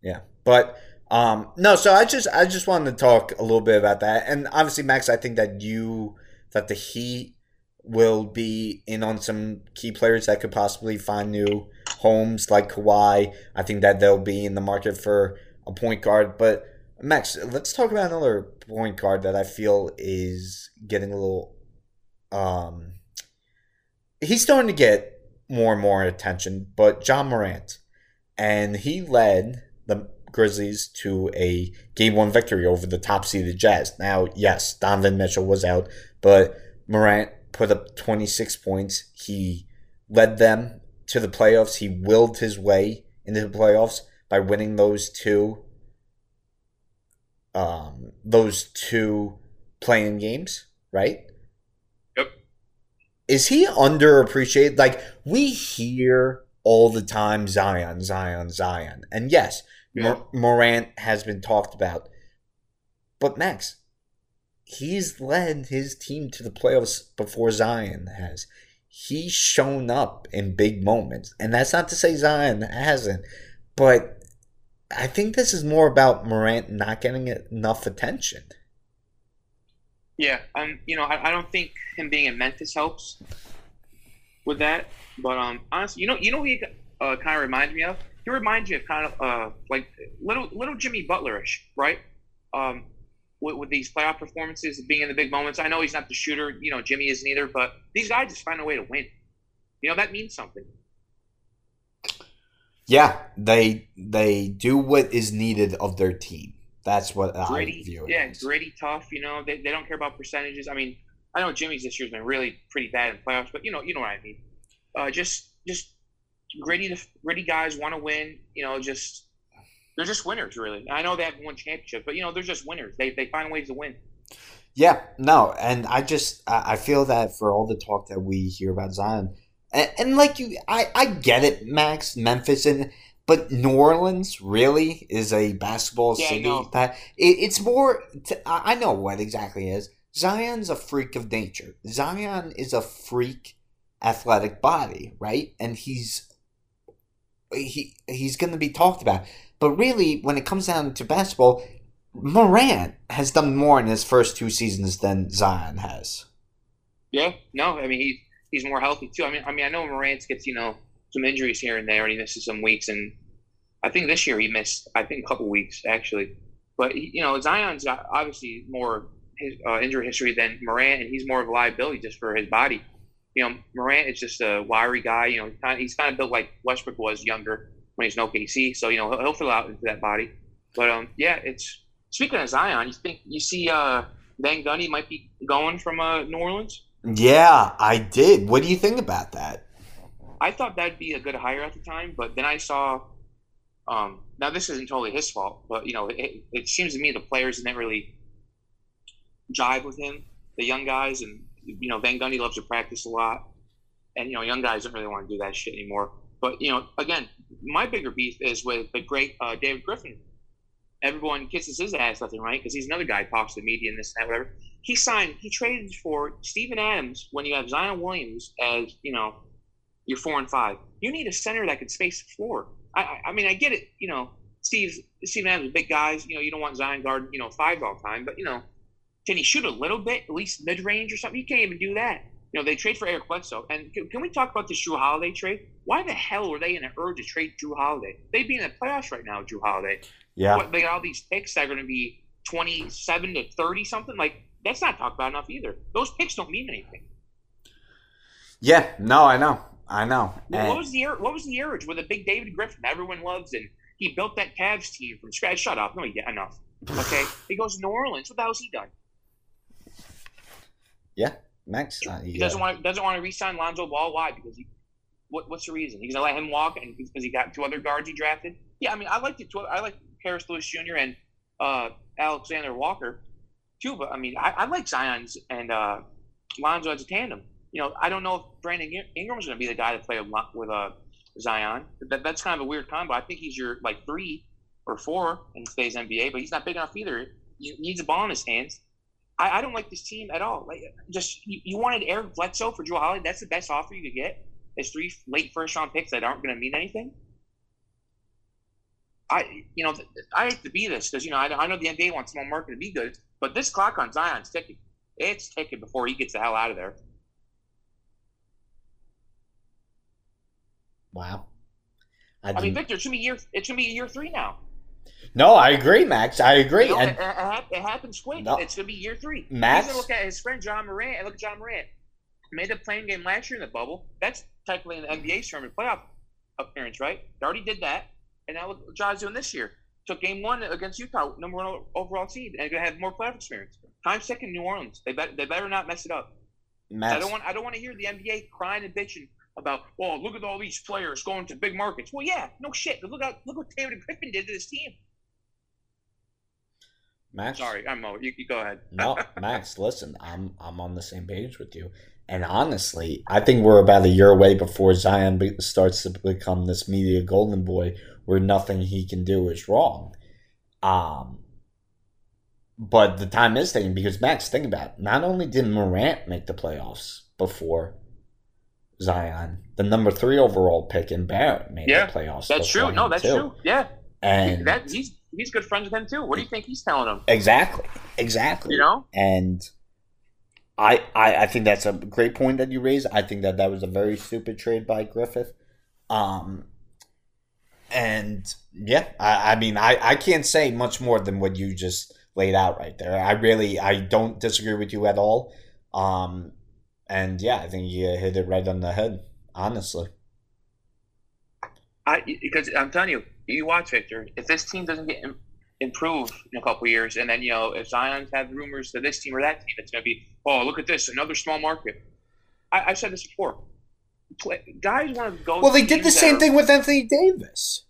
yeah. But um no, so I just I just wanted to talk a little bit about that. And obviously Max, I think that you that the Heat will be in on some key players that could possibly find new homes like Kawhi. I think that they'll be in the market for a point guard. But Max, let's talk about another point guard that I feel is getting a little um he's starting to get more and more attention, but Ja Morant and he led the Grizzlies to a game one victory over the top seeded Jazz. Now, yes, Donovan Mitchell was out, but Morant put up 26 points. He led them to the playoffs. He willed his way into the playoffs by winning those two um those two playing games, right? Yep. is he underappreciated? Like we hear all the time Zion, Zion, Zion. And yes, yeah. Morant has been talked about. But Max, he's led his team to the playoffs before Zion has. He's shown up in big moments. And that's not to say Zion hasn't, but I think this is more about Morant not getting enough attention. Yeah, um, you know, I, I don't think him being in Memphis helps with that. But um, honestly, you know, you know, he uh, kind of reminds me of. He reminds you of kind of uh, like little little Jimmy Butlerish, right? Um, with, with, these playoff performances, being in the big moments. I know he's not the shooter, you know, Jimmy isn't either, but these guys just find a way to win. You know, that means something. Yeah, they they do what is needed of their team. That's what gritty, I view it. Yeah, as. gritty, tough. You know, they, they don't care about percentages. I mean, I know Jimmy's this year's been really pretty bad in playoffs, but you know, you know what I mean. Uh, just just gritty, gritty guys want to win. You know, just they're just winners, really. I know they haven't won championships, but you know, they're just winners. They they find ways to win. Yeah, no, and I just I feel that for all the talk that we hear about Zion, and, and like you, I I get it, Max, Memphis, and but New Orleans really is a basketball yeah, city. That it, it's more. To, I know what exactly is. Zion's a freak of nature. Zion is a freak athletic body, right? And he's he he's going to be talked about. But really, when it comes down to basketball, Morant has done more in his first two seasons than Zion has. Yeah, no, I mean he he's more healthy too. I mean, I mean I know Morant gets you know some injuries here and there, and he misses some weeks. And I think this year he missed, I think, a couple weeks actually. But you know, Zion's obviously more his, uh, injury history than Morant, and he's more of a liability just for his body. You know, Morant is just a wiry guy. You know, he's kind of, he's kind of built like Westbrook was younger when he's in OKC. So you know, he'll, he'll fill out into that body. But um, yeah, it's speaking of Zion. You think you see uh, Van Gundy might be going from uh, New Orleans? Yeah, I did. What do you think about that? I thought that'd be a good hire at the time, but then I saw. Um, now this isn't totally his fault, but you know, it, it seems to me the players didn't really jive with him, the young guys, and you know, Van Gundy loves to practice a lot, and you know, young guys don't really want to do that shit anymore. But you know, again, my bigger beef is with the great uh, David Griffin. Everyone kisses his ass left and right because he's another guy who talks to the media and this and that, whatever. He signed, he traded for Steven Adams when you have Zion Williams as you know you're four and five. You need a center that can space the floor. I, I mean, I get it. You know, Steve, Steve Adams, big guys. You know, you don't want Zion guard, you know, five all the time. But you know, can he shoot a little bit, at least mid range or something? He can't even do that. You know, they trade for Eric Bledsoe. And can, can, we talk about this Jrue Holiday trade? Why the hell were they in an urge to trade Jrue Holiday? They'd be in the playoffs right now, Jrue Holiday. Yeah. What, they got all these picks that are going to be 27 to 30 something. Like, that's not talked about enough either. Those picks don't mean anything. Yeah, no, I know. I know. And what was the what was the urge with a big David Griffin everyone loves and he built that Cavs team from scratch. Shut up, no, he enough. Okay, he goes to New Orleans. What the hell's he done? Yeah, Max. Uh, he, he doesn't want doesn't want to re-sign Lonzo Ball. Why? Because he. What, what's the reason? He's gonna let him walk, and because he got two other guards he drafted. Yeah, I mean, I like the. I like Kira Lewis Jr. and uh, Alexander Walker too. But I mean, I, I like Zion's and uh, Lonzo as a tandem you know, I don't know if Brandon Ingram's going to be the guy to play with uh, Zion. That, that's kind of a weird combo. I think he's your like three or four in today's NBA, but he's not big enough either. He needs a ball in his hands. I, I don't like this team at all. Like, just you, you, wanted Eric Bledsoe for Jrue Holiday. That's the best offer you could get. Is three late first round picks that aren't going to mean anything. I, you know, I hate to be this because you know I, I know the NBA wants small market to be good, but this clock on Zion's ticking. It's ticking before he gets the hell out of there. Wow. I, I mean, Victor, it's gonna be year. It's gonna be year three now. No, I agree, Max. I agree. You know, and, it, it, it, happens quick. No, it's gonna be year three. Max, He's look at his friend Ja Morant and look at Ja Morant. Made the playing game last year in the bubble. That's technically an NBA tournament playoff appearance, right? They already did that, and now look what Ja's doing this year. Took game one against Utah, number one overall seed, and gonna have more playoff experience. Time second, New Orleans. They better they better not mess it up. Max. I don't want I don't want to hear the NBA crying and bitching about, oh, look at all these players going to big markets. Well, yeah, no shit. Look out, look what David Griffin did to this team. Max. Sorry, I'm Mo. You, you go ahead. no, Max. Listen, I'm I'm on the same page with you. And honestly, I think we're about a year away before Zion be- starts to become this media golden boy, where nothing he can do is wrong. Um, but the time is taking because Max, think about it. Not only did Morant make the playoffs before Zion, the number three overall pick in Barrett made Yeah, the playoffs. That's true. No, that's too. true. Yeah, And that he's he's good friends with him too. What do you think he's telling him? exactly, exactly. You know? and I, I I think that's a great point that you raised. I think that that was a very stupid trade by Griffith. Um, and yeah, I, I mean, I, I can't say much more than what you just laid out right there. I really I don't disagree with you at all. Um, and yeah, I think you hit it right on the head. Honestly, I because I'm telling you, you watch Victor. If this team doesn't get im- improved in a couple of years, and then you know if Zion's had rumors to this team or that team, it's going to be oh look at this another small market. I, I've said this before. Play, guys want to go. well, they did the same are- thing with Anthony Davis.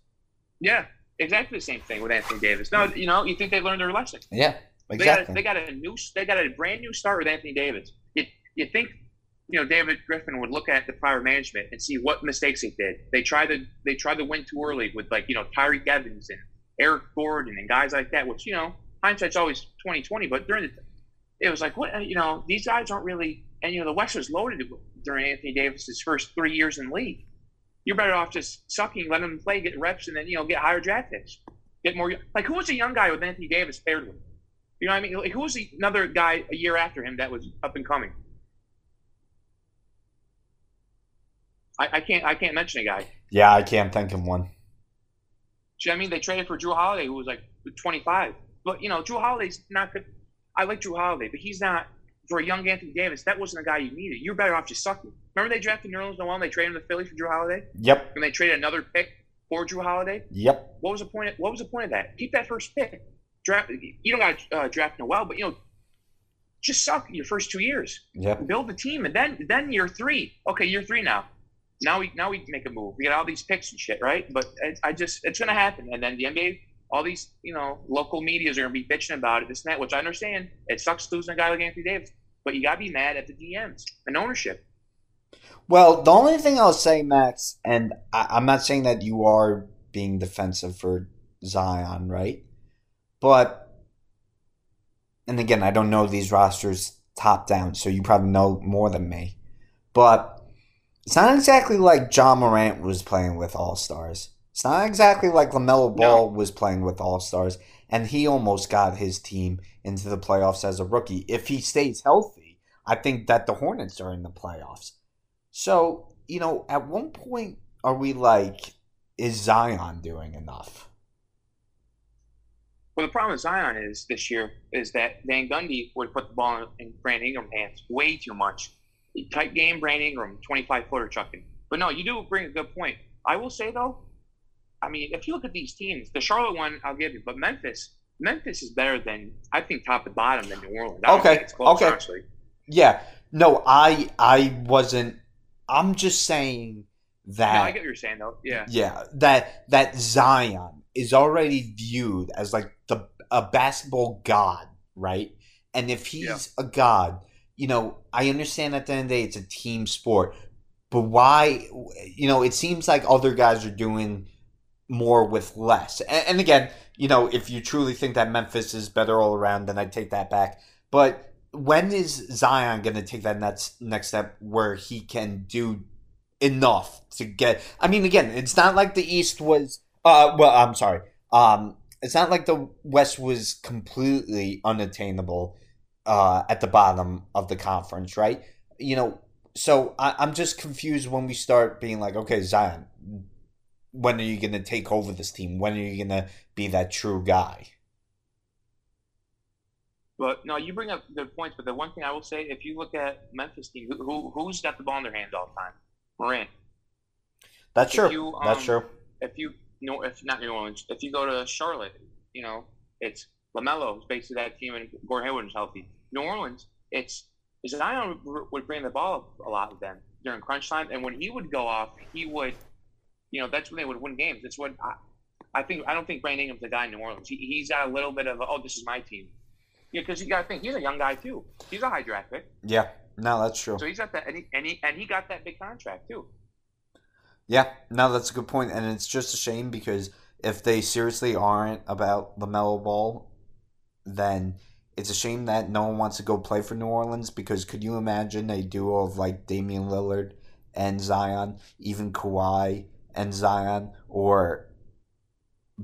Yeah, exactly the same thing with Anthony Davis. No, you know, you think they learned their lesson? Yeah, They exactly. got, they got a new, they got a brand new start with Anthony Davis. You, you think, you know, David Griffin would look at the prior management and see what mistakes they did. They tried to, they tried to win too early with like, you know, Tyreke Evans and Eric Gordon and guys like that. Which you know, hindsight's always twenty twenty. But during the, it was like, what, you know, these guys aren't really, and you know, the West was loaded during Anthony Davis's first three years in league. You're better off just sucking, letting them play, get reps, and then you know, get higher draft picks, get more. Like, who was a young guy with Anthony Davis paired with? You know what I mean? Like, who was another guy a year after him that was up and coming? I, I can't. I can't mention a guy. yeah, I can't think of one. See I mean? They traded for Jrue Holiday, who was like 25. But you know, Jrue Holiday's not good. I like Jrue Holiday, but he's not for a young Anthony Davis. That wasn't a guy you needed. You're better off just sucking. Remember they drafted Nerlens Noel and they traded him to Philly for Jrue Holiday, Yep, and they traded another pick for Jrue Holiday. yep. What was the point? Of, what was the point of that? Keep that first pick. Draft. You don't got to uh, draft Noel, but you know, just suck your first two years. Yep. Build the team, and then then year three. Okay, year three now. Now we now we make a move. We got all these picks and shit, right? But I, I just it's gonna happen, and then the NBA, all these you know local media's are gonna be bitching about it, this that, which I understand. It sucks losing a guy like Anthony Davis, but you gotta be mad at the DMs and ownership. Well, the only thing I'll say, Max, and I, I'm not saying that you are being defensive for Zion, right? But, and again, I don't know these rosters top down, so you probably know more than me. But it's not exactly like Ja Morant was playing with All Stars. It's not exactly like LaMelo Ball was playing with All Stars, and he almost got his team into the playoffs as a rookie. If he stays healthy, I think that the Hornets are in the playoffs. So, you know, at one point, are we like, is Zion doing enough? Well, the problem with Zion is this year is that Van Gundy would put the ball in Brand Ingram's hands way too much. Tight game, Brand Ingram, 25 footer chucking. But no, you do bring a good point. I will say though, I mean, if you look at these teams, the Charlotte one, I'll give you, but Memphis, Memphis is better than I think top to bottom than New Orleans. I Okay, think it's close, okay. honestly. Yeah. No, I I wasn't I'm just saying No, that I get what you're saying though. Yeah, yeah, that that Zion is already viewed as like the a basketball god, right? And if he's Yeah. a god, you know, I understand at the end of the day it's a team sport, but why? You know, it seems like other guys are doing more with less. And, and again, you know, if you truly think that Memphis is better all around, then I take that back. But when is Zion going to take that next next step where he can do enough to get? I mean, again, it's not like the East was. Uh, well, I'm sorry. Um, it's not like the West was completely unattainable uh, at the bottom of the conference, right? You know, so I, I'm just confused when we start being like, okay, Zion, when are you going to take over this team? When are you going to be that true guy? but no, you bring up good points. But the one thing I will say, if you look at Memphis team, who, who who's got the ball in their hands all the time? Morant. That's If true. you, That's um, true. if you know if not New Orleans, if you go to Charlotte, you know it's Lamelo who's basically that team, and Gordon Hayward is healthy. New Orleans, it's Zion would bring the ball up a lot with them during crunch time, and when he would go off, he would, you know, that's when they would win games. That's what I, I think I don't think Brandon Ingram's the guy in New Orleans. He, he's got a little bit of a, oh, this is my team. Yeah, because you got to think he's a young guy too. He's a high draft pick. Yeah, no, that's true. So he's got that, and he, and he and he got that big contract too. Yeah, no, that's a good point, and it's just a shame because if they seriously aren't about LaMelo Ball, then it's a shame that no one wants to go play for New Orleans because could you imagine a duo of like Damian Lillard and Zion, even Kawhi and Zion, or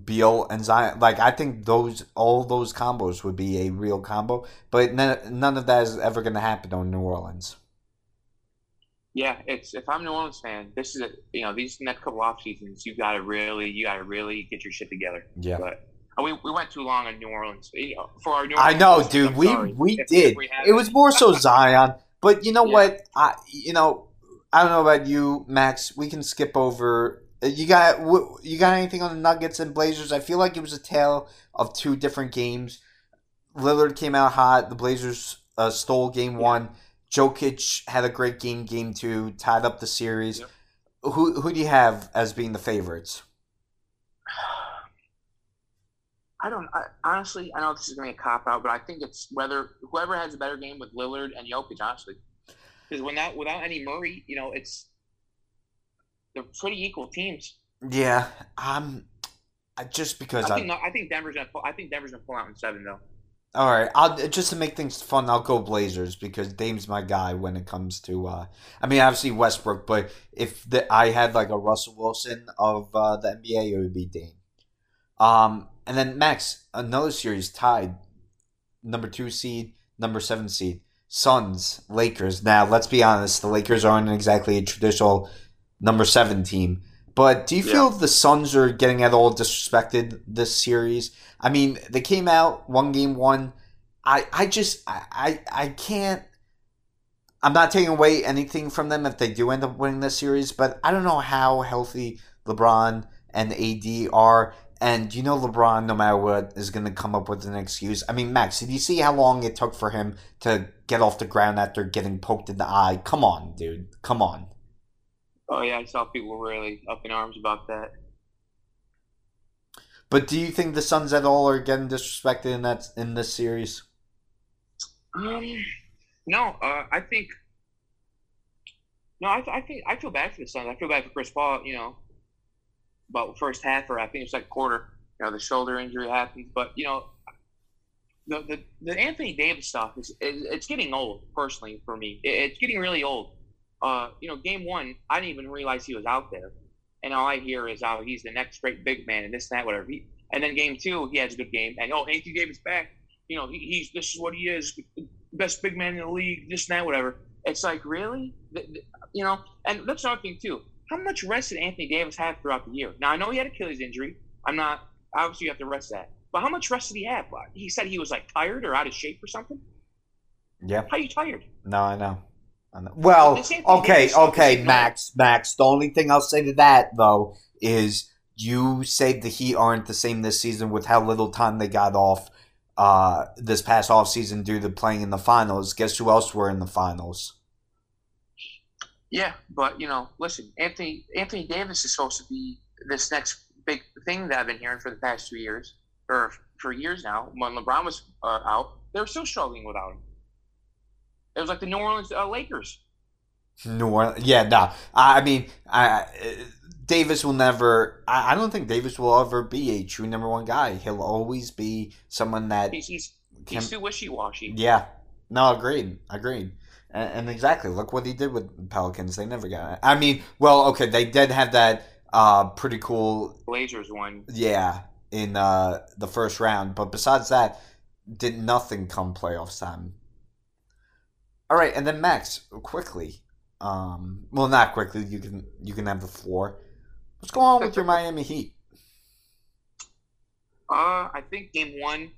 Beal and Zion? Like I think those all those combos would be a real combo, but none, none of that is ever going to happen on New Orleans. Yeah, it's if I'm a New Orleans fan, this is a, you know these next couple off seasons, you got to really you got to really get your shit together. Yeah. But we, we went too long in New Orleans for our New I know, listeners, dude. I'm We sorry. we If- did. if we it was more so Zion, but you know Yeah. what? I you know I don't know about you, Max. We can skip over. uh, You got you got anything on the Nuggets and Blazers? I feel like it was a tale of two different games. Lillard came out hot. The Blazers uh, stole game one. Jokic had a great game. Game two tied up the series. Yep. Who who do you have as being the favorites? I don't I, honestly. I know this is going to be a cop out, but I think it's whether whoever has a better game with Lillard and Jokic, honestly, because without without any Murray, you know, it's they're pretty equal teams. Yeah, I'm. I just because I I think no, I think Denver's gonna pull, I think Denver's gonna pull out in seven though. All right, I'll just to make things fun. I'll go Blazers because Dame's my guy when it comes to. Uh, I mean, obviously Westbrook, but if the, I had like a Russell Wilson of uh, the NBA, it would be Dame. Um, and then Max, another series tied, number two seed, number seven seed, Suns, Lakers. Now, let's be honest, the Lakers aren't exactly a traditional number seven team. But do you feel the Suns are getting at all disrespected this series? I mean, they came out one game one. I I just I I, I can't. I'm not taking away anything from them if they do end up winning this series, but I don't know how healthy LeBron and AD are. And you know, LeBron, no matter what, is going to come up with an excuse. I mean, Max, did you see how long it took for him to get off the ground after getting poked in the eye? Come on, dude. Come on. Oh yeah, I saw people really up in arms about that. But do you think the Suns at all are getting disrespected in that in this series? Um, no, uh, I think. No, I, I think I feel bad for the Suns. I feel bad for Chris Paul. You know, about first half or I think it's like quarter. You know, the shoulder injury happens. but you know, the the, the Anthony Davis stuff is it, it's getting old. Personally, for me, it, it's getting really old. Uh, you know, game one, I didn't even realize he was out there, and all I hear is, "Oh, he's the next great big man," and this, and that, whatever. He, and then game two, he has a good game, and oh, Anthony Davis back. You know, he, he's this is what he is, best big man in the league, this and that, whatever. It's like really, you know. And that's another thing too. How much rest did Anthony Davis have throughout the year? Now I know he had Achilles injury. I'm not obviously you have to rest that, but how much rest did he have? He said he was like tired or out of shape or something. Yeah. How you tired? No, I know. I know. Well, okay, okay. Max, Max. The only thing I'll say to that though is you say the Heat aren't the same this season with how little time they got off uh, this past off season due to playing in the finals. Guess who else were in the finals? Yeah, but you know, listen, Anthony Anthony Davis is supposed to be this next big thing that I've been hearing for the past two years or for years now. When LeBron was uh, out, they were still struggling without him. It was like the New Orleans uh, Lakers. New Orleans. Yeah, no. I I mean, I, I- Davis will never. I, I don't think Davis will ever be a true number one guy. He'll always be someone that He's he's, can. he's too wishy washy. Yeah. No, agreed. Agreed. And, and exactly, look what he did with the Pelicans. They never got it. I mean, well, okay, they did have that uh, pretty cool, Blazers one. yeah, in uh, the first round. But besides that, did nothing come playoffs time. All right, and then Max, quickly. Um, well, not quickly. You can you can have the floor. What's going on with your Miami Heat? Uh, I think game one,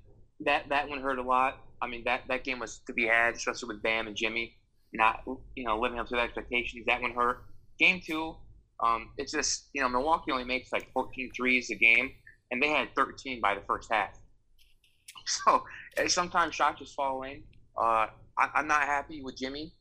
that that one hurt a lot. I mean, that that game was to be had, especially with Bam and Jimmy not you know living up to the expectations. That one hurt. Game two, um, it's just you know Milwaukee only makes like 14 threes a game, and they had 13 by the first half. So eh, sometimes shots just fall in. Uh, I, I'm not happy with Jimmy.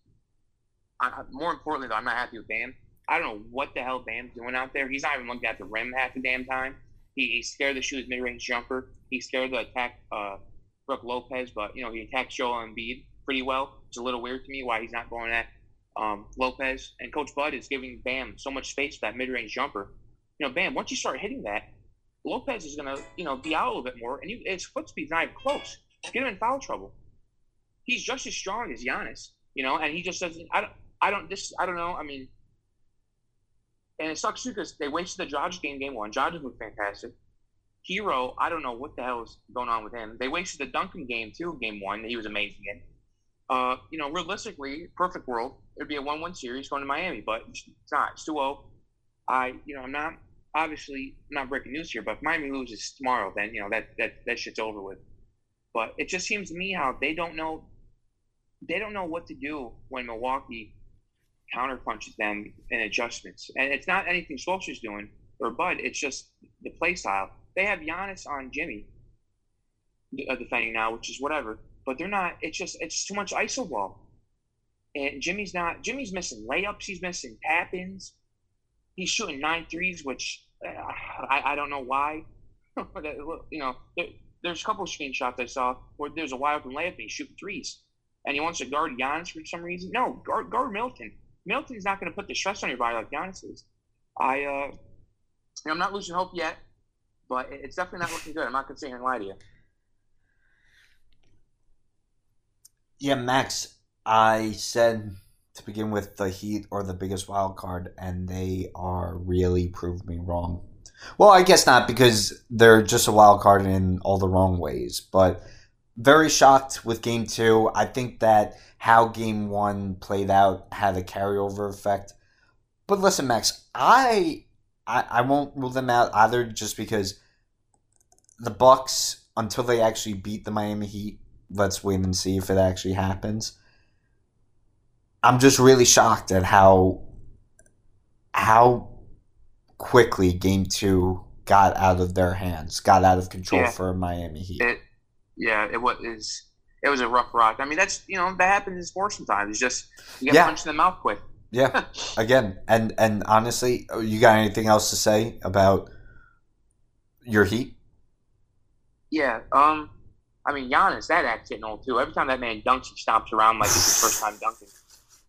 I, more importantly, though, I'm not happy with Bam. I don't know what the hell Bam's doing out there. He's not even looking at the rim half the damn time. He, he's scared to shoot his mid-range jumper. He scared to attack uh, Brook Lopez, but you know he attacked Joel Embiid pretty well. It's a little weird to me why he's not going at um, Lopez. And Coach Bud is giving Bam so much space for that mid-range jumper. You know, Bam, once you start hitting that, Lopez is going to you know be out a little bit more, and you, his foot speed's not even close. Get him in foul trouble. He's just as strong as Giannis, you know, and he just doesn't. I don't. I don't. This. I don't know. I mean, and it sucks too because they wasted the Dragic game, game one. Dragic was fantastic. Herro, I don't know what the hell is going on with him. They wasted the Duncan game too, game one. He was amazing in. Uh, you know, realistically, perfect world, it'd be a one-one series going to Miami, but it's not. It's 2-0. I, you know, I'm not obviously I'm not breaking news here, but if Miami loses tomorrow, then you know that that that shit's over with. But it just seems to me how they don't know they don't know what to do when Milwaukee counterpunches them in adjustments. And it's not anything Spoelstra's doing or Bud. It's just the play style. They have Giannis on Jimmy uh, defending now, which is whatever. But they're not. It's just it's too much iso ball. And Jimmy's not. Jimmy's missing layups. He's missing tap ins. He's shooting nine threes, which uh, I, I don't know why. you know, there, there's a couple of screenshots I saw where there's a wide open layup and he's shooting threes, and he wants to guard Giannis for some reason. No, guard, guard Middleton. Middleton's not going to put the stress on your body like Giannis is. I, uh, I'm not losing hope yet, but it's definitely not looking good. I'm not going to lie to you. Yeah, Max, I said to begin with the Heat are the biggest wild card, and they are really proved me wrong. Well, I guess not because they're just a wild card in all the wrong ways, but very shocked with game two. I think that how game one played out had a carryover effect. But listen, Max, I I, I won't rule them out either just because the Bucks, until they actually beat the Miami Heat, let's wait and see if it actually happens. I'm just really shocked at how how quickly game two got out of their hands, got out of control yeah. for Miami Heat. It, yeah, it was it was a rough rock. I mean, that's you know that happens in sports sometimes. It's just you get yeah. punched in the mouth quick. Yeah, again, and and honestly, you got anything else to say about your Heat? Yeah, um, I mean Giannis, that act's getting old too. Every time that man dunks, he stomps around like it's his first time dunking.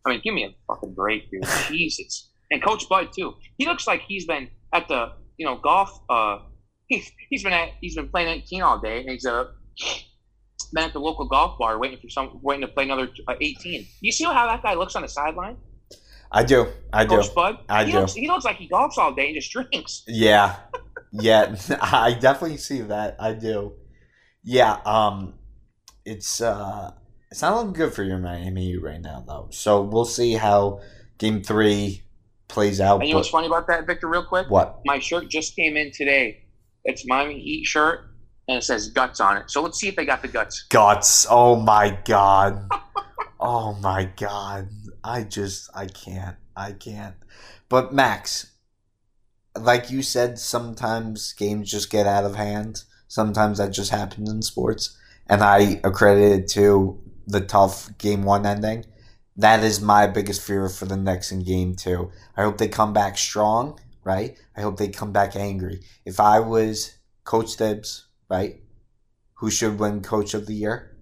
I mean, give me a fucking break, dude. Jesus. And Coach Bud too. He looks like he's been at the you know golf. Uh, he's he's been at he's been playing 18 all day, and he's uh been at the local golf bar waiting for some waiting to play another uh, 18. You see how that guy looks on the sideline? I do. I Coach do. Bud. I he do. Looks, he looks like he golfs all day and just drinks. Yeah. Yeah. I definitely see that. I do. Yeah. Um. It's uh. It's not looking good for your Miami right now, though. So we'll see how Game Three plays out. And you know what's funny about that, Victor? Real quick. What? My shirt just came in today. It's Miami Heat shirt and it says guts on it. So let's see if they got the guts. Guts. Oh my god. oh my god. I just I can't. I can't. But Max, like you said, sometimes games just get out of hand. Sometimes that just happens in sports. And I accredit it to the tough game one ending. That is my biggest fear for the next in game two. I hope they come back strong, right? I hope they come back angry. If I was Coach Thibs, right? Who should win Coach of the Year?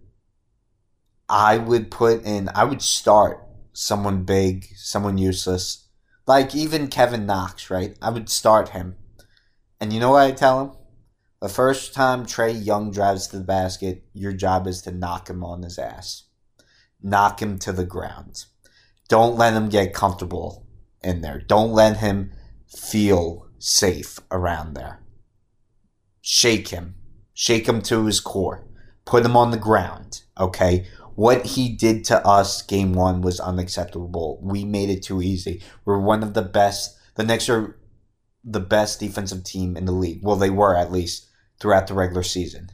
I would put in, I would start someone big, someone useless. Like even Kevin Knox, right? I would start him. And you know what I tell him? The first time Trae Young drives to the basket, your job is to knock him on his ass. Knock him to the ground. Don't let him get comfortable in there. Don't let him feel safe around there. Shake him shake him to his core, put him on the ground, okay? What he did to us game one was unacceptable. We made it too easy. We're one of the best. The Knicks are the best defensive team in the league. Well, they were at least throughout the regular season.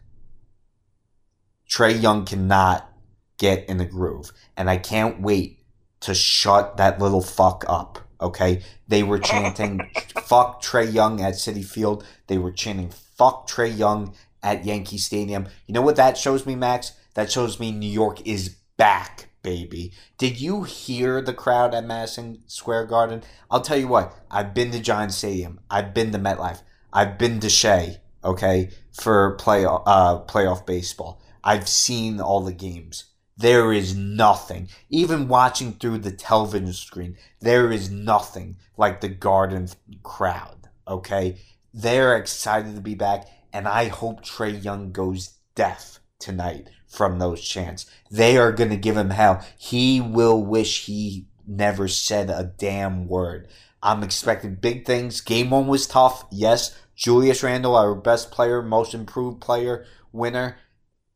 Trae Young cannot get in the groove. And I can't wait to shut that little fuck up. Okay? They were chanting fuck Trae Young at Citi Field. They were chanting fuck Trae Young at Yankee Stadium. You know what that shows me, Max? That shows me New York is back, baby. Did you hear the crowd at Madison Square Garden? I'll tell you what, I've been to Giant Stadium. I've been to MetLife. I've been to Shea. okay, for play uh playoff baseball. I've seen all the games. There is nothing. Even watching through the television screen, there is nothing like the Garden crowd. Okay, they're excited to be back, and I hope Trae Young goes deaf tonight from those chants. They are going to give him hell. He will wish he never said a damn word. I'm expecting big things. Game one was tough. Yes, Julius Randle, our best player, most improved player, winner,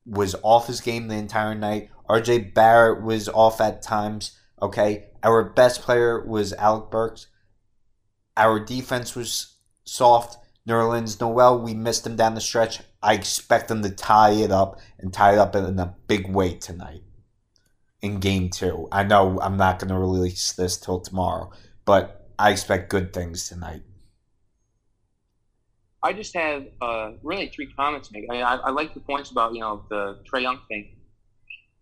was off his game the entire night. RJ Barrett was off at times. Okay. Our best player was Alec Burks. Our defense was soft. Nerlens Noel, we missed him down the stretch. I expect them to tie it up and tie it up in a big way tonight in game two. I know I'm not going to release this till tomorrow, but I expect good things tonight. I just have uh, really three comments to make. I I, I like the points about you know the Trae Young thing,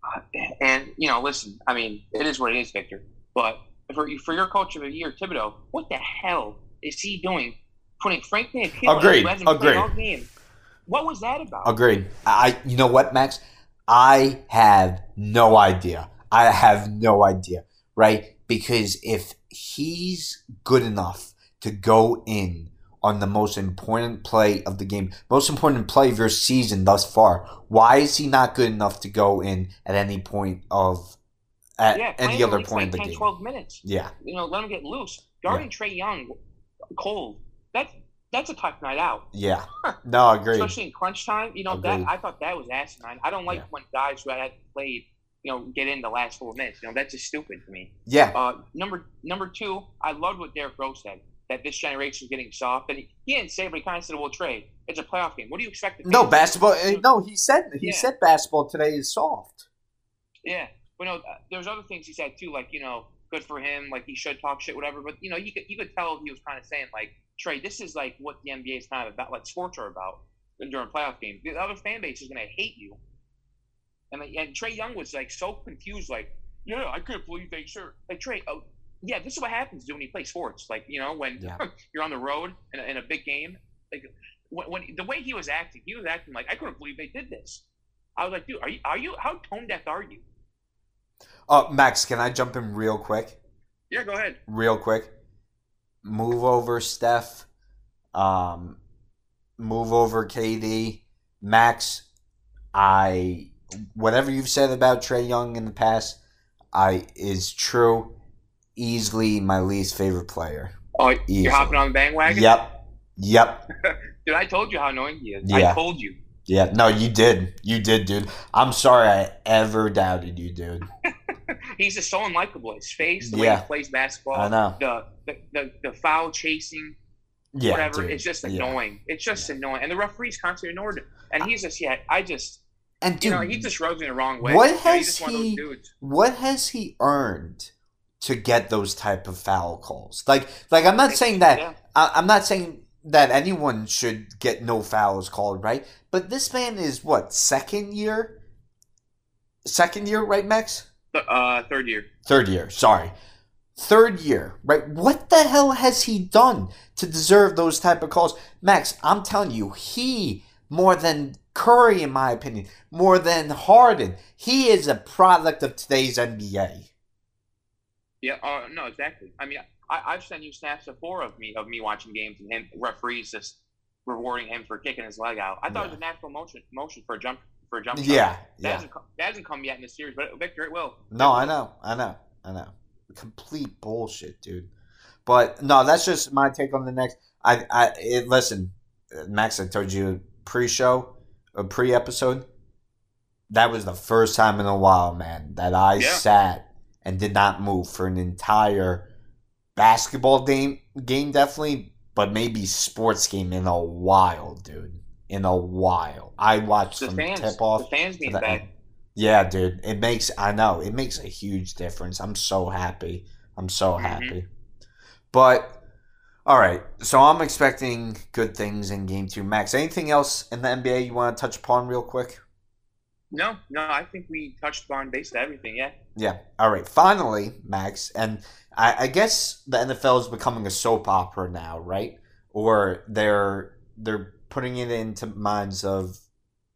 uh, and you know, listen. I mean, it is what it is, Victor. But for for your coach of the year, Thibodeau, what the hell is he doing? Putting Frank Ntilikina Agreed. who Agreed. all game. What was that about? Agreed. I. You know what, Max? I have no idea. I have no idea, right? Because if he's good enough to go in on the most important play of the game, most important play of your season thus far, why is he not good enough to go in at any point of at yeah, any other point like in the 10, game? 12 minutes. Yeah, You know, let him get loose. Guarding Trae Young, cold. That's that's a tough night out. yeah. No, I agree. especially in crunch time. You know Agreed. that I thought that was asinine. I don't like Yeah. when guys who had played, you know, get in the last four minutes. You know, that's just stupid to me. Yeah, Uh, number number two, I loved what Derrick Rose said that this generation is getting soft, and he, he didn't say, but he kind of said, "Well, trade. it's a playoff game. What do you expect?" no basketball. uh, No, he said he Yeah. said basketball today is soft. Yeah, but no, uh, there's other things he said too, like you know, good for him, like he should talk shit, whatever. But you know, you could you could tell he was kind of saying like, Trae, this is like what the NBA is kind of about, like sports are about during playoff games. The other fan base is gonna hate you. And and Trae Young was like so confused, like, yeah, I couldn't believe they sure like Trae. Oh, yeah, this is what happens when you play sports. Like you know, when Yeah. you're on the road in a, in a big game, like when, when the way he was acting, he was acting like I couldn't believe they did this. I was like, dude, are you are you how tone deaf are you? Uh, Max, can I jump in real quick? Yeah, go ahead. real quick. Move over Steph. Um, move over KD. Max, I whatever you've said about Trae Young in the past, I is true. Easily my least favorite player. Oh, Easily. you're hopping on the bandwagon. Yep. Yep. Dude, I told you how annoying he is. Yeah. I told you. Yeah. No, you did. You did, dude. I'm sorry I ever doubted you, dude. He's just so unlikable. His face, the way he plays basketball, I know. the, the the the foul chasing, Yeah. whatever. dude. It's just Yeah. annoying. It's just annoying, and the referees constantly ignored him. And he's just yeah. I just And you dude, know he just rubs me the wrong way. what You know, has he's just one of those he- dudes. what has he earned to get those type of foul calls? Like, like I'm not saying that Yeah. I, I'm not saying that anyone should get no fouls called, right? But this man is what second year, second year, right, Max? Uh, third year. Third year, sorry, third year, right? What the hell has he done to deserve those type of calls, Max? I'm telling you, he more than Curry, in my opinion, more than Harden, he is a product of today's NBA. Yeah. Uh, no, exactly. I mean, I, I've sent you snaps before of me of me watching games and him referees just rewarding him for kicking his leg out. I thought it was a natural motion motion for a jump for a jump shot. Yeah, That yeah. hasn't, come, that hasn't come yet in the series, but Victor, it will. No, I know, I know, I know. Complete bullshit, dude. But no, that's just my take on the next. I, I, it, listen, Max. I told you pre-show, a pre-episode. That was the first time in a while, man, that I Yeah. sat and did not move for an entire basketball game. Game definitely, but maybe sports game in a while, dude. In a while, I watched The some fans, tip off. the fans the back. Yeah, dude. It makes I know it makes a huge difference. I'm so happy. I'm so Mhm. happy. But all right, so I'm expecting good things in game two. Max, anything else in the NBA you want to touch upon real quick? No, no, I think we touched on basically everything. Yeah. Yeah. All right. Finally, Max, and I, I guess the NFL is becoming a soap opera now, right? Or they're they're putting it into minds of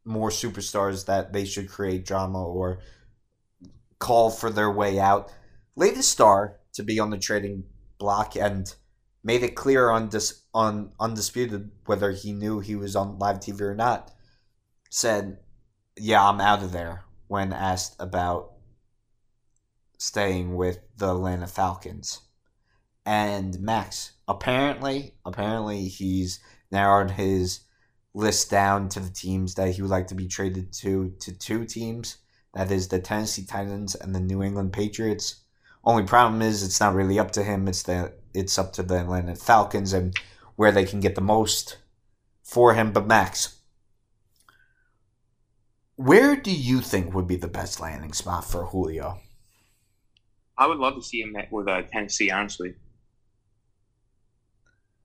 more superstars that they should create drama or call for their way out. Latest star to be on the trading block and made it clear on dis- on undisputed whether he knew he was on live TV or not. Said, "Yeah, I'm out of there." When asked about staying with the Atlanta Falcons, and Max apparently apparently he's narrowed his list down to the teams that he would like to be traded to to two teams. That is the Tennessee Titans and the New England Patriots. Only problem is it's not really up to him. It's the it's up to the Atlanta Falcons and where they can get the most for him. But Max, where do you think would be the best landing spot for Julio? I would love to see him with uh, Tennessee. Honestly,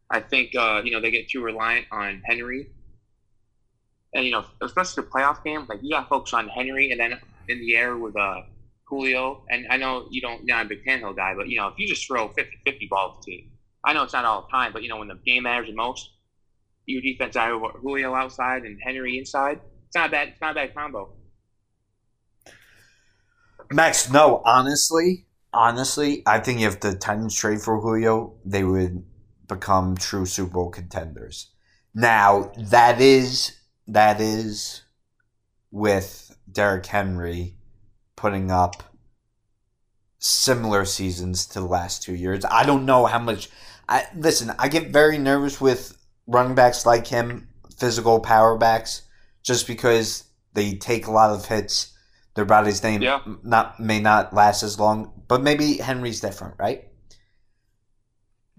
I think uh, you know they get too reliant on Henry, and you know especially the playoff game. Like you got to focus on Henry, and then in the air with uh, Julio. And I know you don't, you're not a big Tannehill guy, but you know if you just throw 50-50 balls to, I know it's not all the time, but you know when the game matters the most, your defense either Julio outside and Henry inside. It's not bad. It's not a bad combo. Max, no, honestly, honestly, I think if the Titans trade for Julio, they would become true Super Bowl contenders. Now, that is that is with Derrick Henry putting up similar seasons to the last two years. I don't know how much I listen, I get very nervous with running backs like him, physical power backs, just because they take a lot of hits. Their bodies may Yeah. not may not last as long, but maybe Henry's different, right?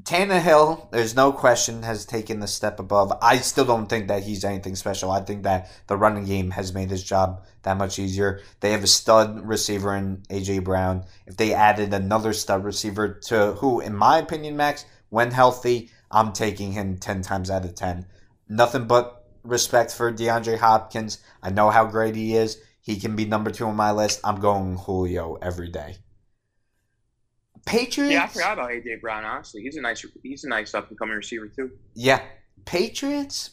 Tannehill, there's no question, has taken the step above. I still don't think that he's anything special. I think that the running game has made his job that much easier. They have a stud receiver in AJ Brown. If they added another stud receiver to who, in my opinion, Max, when healthy, I'm taking him 10 times out of 10. Nothing but respect for DeAndre Hopkins. I know how great he is. He can be number two on my list. I'm going Julio every day. Patriots. Yeah, I forgot about AJ Brown. Honestly, he's a nice, he's a nice up and coming receiver too. Yeah, Patriots.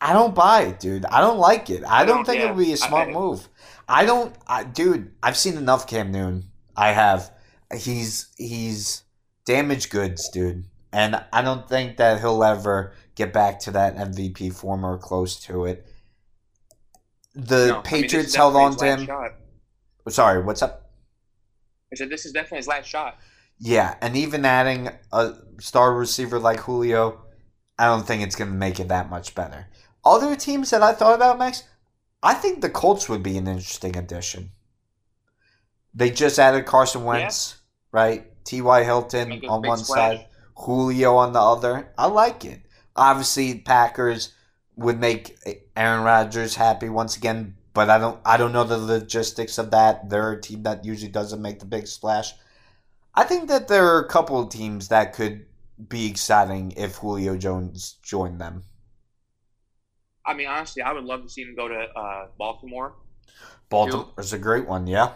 I don't buy it, dude. I don't like it. I don't don't- think it would be a smart I- move. I don't, I, dude. I've seen enough Cam Newton. I have. He's he's damaged goods, dude. And I don't think that he'll ever get back to that MVP form or close to it. The No, I mean, Patriots held on to him. Shot. Sorry, what's up? I said this is definitely his last shot. Yeah, and even adding a star receiver like Julio, I don't think it's going to make it that much better. Other teams that I thought about, Max, I think the Colts would be an interesting addition. They just added Carson Wentz, right? T.Y. Hilton on one splash. side, Julio on the other. I like it. Obviously, Packers would make Aaron Rodgers happy once again, but I don't I don't know the logistics of that. They're a team that usually doesn't make the big splash. I think that there are a couple of teams that could be exciting if Julio Jones joined them. I mean, honestly, I would love to see him go to uh, Baltimore. is a great one, yeah.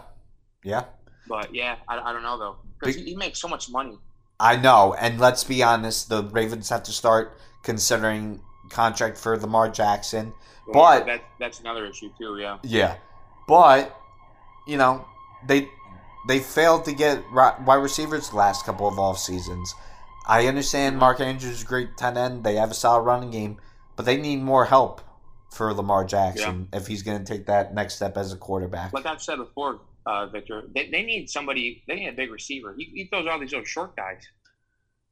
Yeah. But yeah, I, I don't know though because he, he makes so much money. I know, and let's be honest, the Ravens have to start considering contract for Lamar Jackson. But- that that's another issue too. Yeah. Yeah, but you know they they failed to get wide receivers the last couple of off seasons. I understand Mark Andrews is a great tight end. They have a solid running game, but they need more help for Lamar Jackson if he's going to take that next step as a quarterback. Like I've said before, uh, Victor, they, they need somebody. They need a big receiver. He, he throws all these little short guys.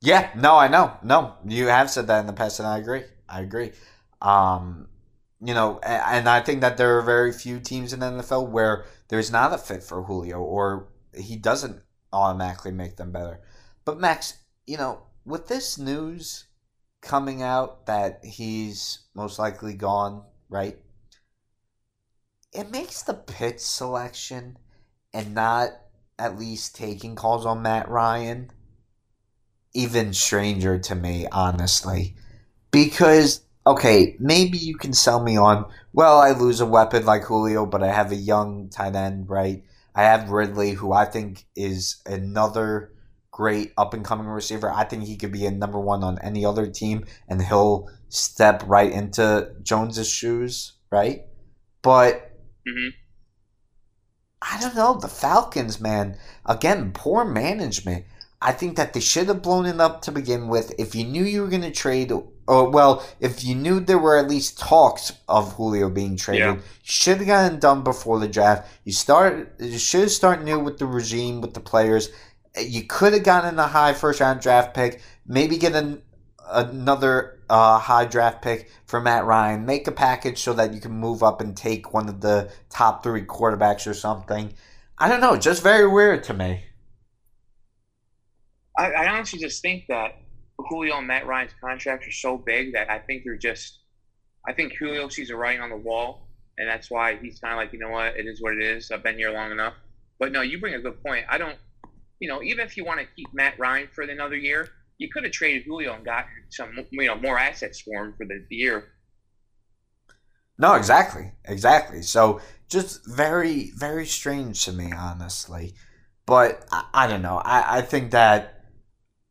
Yeah, no, I know. No, you have said that in the past, and I agree. I agree. Um, you know, and I think that there are very few teams in the NFL where there's not a fit for Julio, or he doesn't automatically make them better. But Max, you know, with this news coming out that he's most likely gone, right? It makes the pitch selection and not at least taking calls on Matt Ryan even stranger to me, honestly. Because, okay, maybe you can sell me on, well, I lose a weapon like Julio, but I have a young tight end, right? I have Ridley, who I think is another great up and coming receiver. I think he could be a number one on any other team, and he'll step right into Jones's shoes, right? But hmm I don't know. The Falcons, man, again, poor management. I think that they should have blown it up to begin with. If you knew you were going to trade, or well, if you knew there were at least talks of Julio being traded, Yeah. you should have gotten done before the draft. You start, you should have started new with the regime, with the players. You could have gotten a high first round draft pick, maybe get an, another uh, high draft pick for Matt Ryan. Make a package so that you can move up and take one of the top three quarterbacks or something. I don't know, just very weird to me. I, I honestly just think that Julio and Matt Ryan's contracts are so big that I think they're just. I think Julio sees a writing on the wall, and that's why he's kind of like, you know what, it is what it is. I've been here long enough. But no, you bring a good point. I don't, you know, even if you want to keep Matt Ryan for another year, you could have traded Julio and gotten some, you know, more assets for him for the, the year. No, exactly, exactly. So just very, very strange to me, honestly. But I, I don't know. I, I think that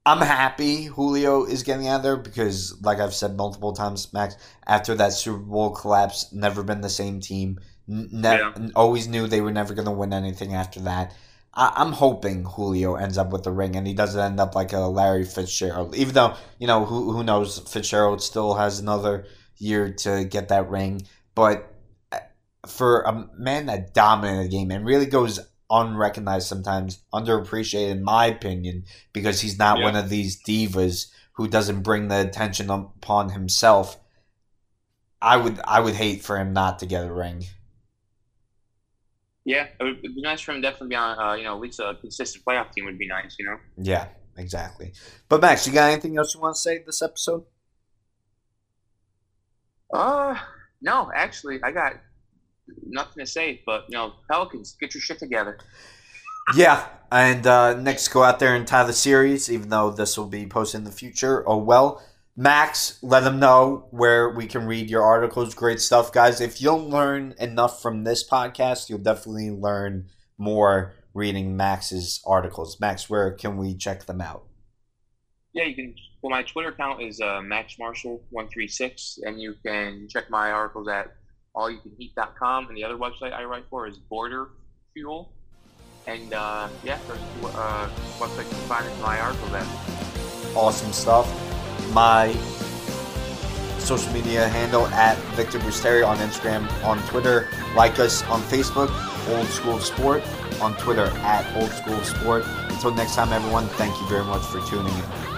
I'm happy Julio is getting out there because, like I've said multiple times, Max, after that Super Bowl collapse, never been the same team. Ne- Yeah. Always knew they were never going to win anything after that. I- I'm hoping Julio ends up with the ring and he doesn't end up like a Larry Fitzgerald. Even though, you know, who, who knows, Fitzgerald still has another year to get that ring. But uh, for a man that dominated the game and really goes unrecognized sometimes, underappreciated in my opinion, because he's not Yeah. one of these divas who doesn't bring the attention upon himself. I would I would hate for him not to get a ring. Yeah, it would be nice for him to definitely be on, uh, you know, at least a consistent playoff team would be nice, you know? Yeah, exactly. But Max, you got anything else you want to say this episode? Uh, no, actually, I got nothing to say, but, you know, Pelicans, get your shit together. Yeah, and uh, next go out there and tie the series, even though this will be posted in the future. Oh well. Max, let them know where we can read your articles. Great stuff, guys. If you'll learn enough from this podcast, you'll definitely learn more reading Max's articles. Max, where can we check them out? Yeah, you can. Well, my Twitter account is uh, maxmarshall136, and you can check my articles at allyoucanheat.com. And the other website I write for is Border Fuel. And uh, yeah, there's uh, website you can find in my articles at. Awesome stuff. My social media handle at Victor Busteri on Instagram, on Twitter. Like us on Facebook, Old School Sport. On Twitter at Old School Sport. Until next time, everyone, thank you very much for tuning in.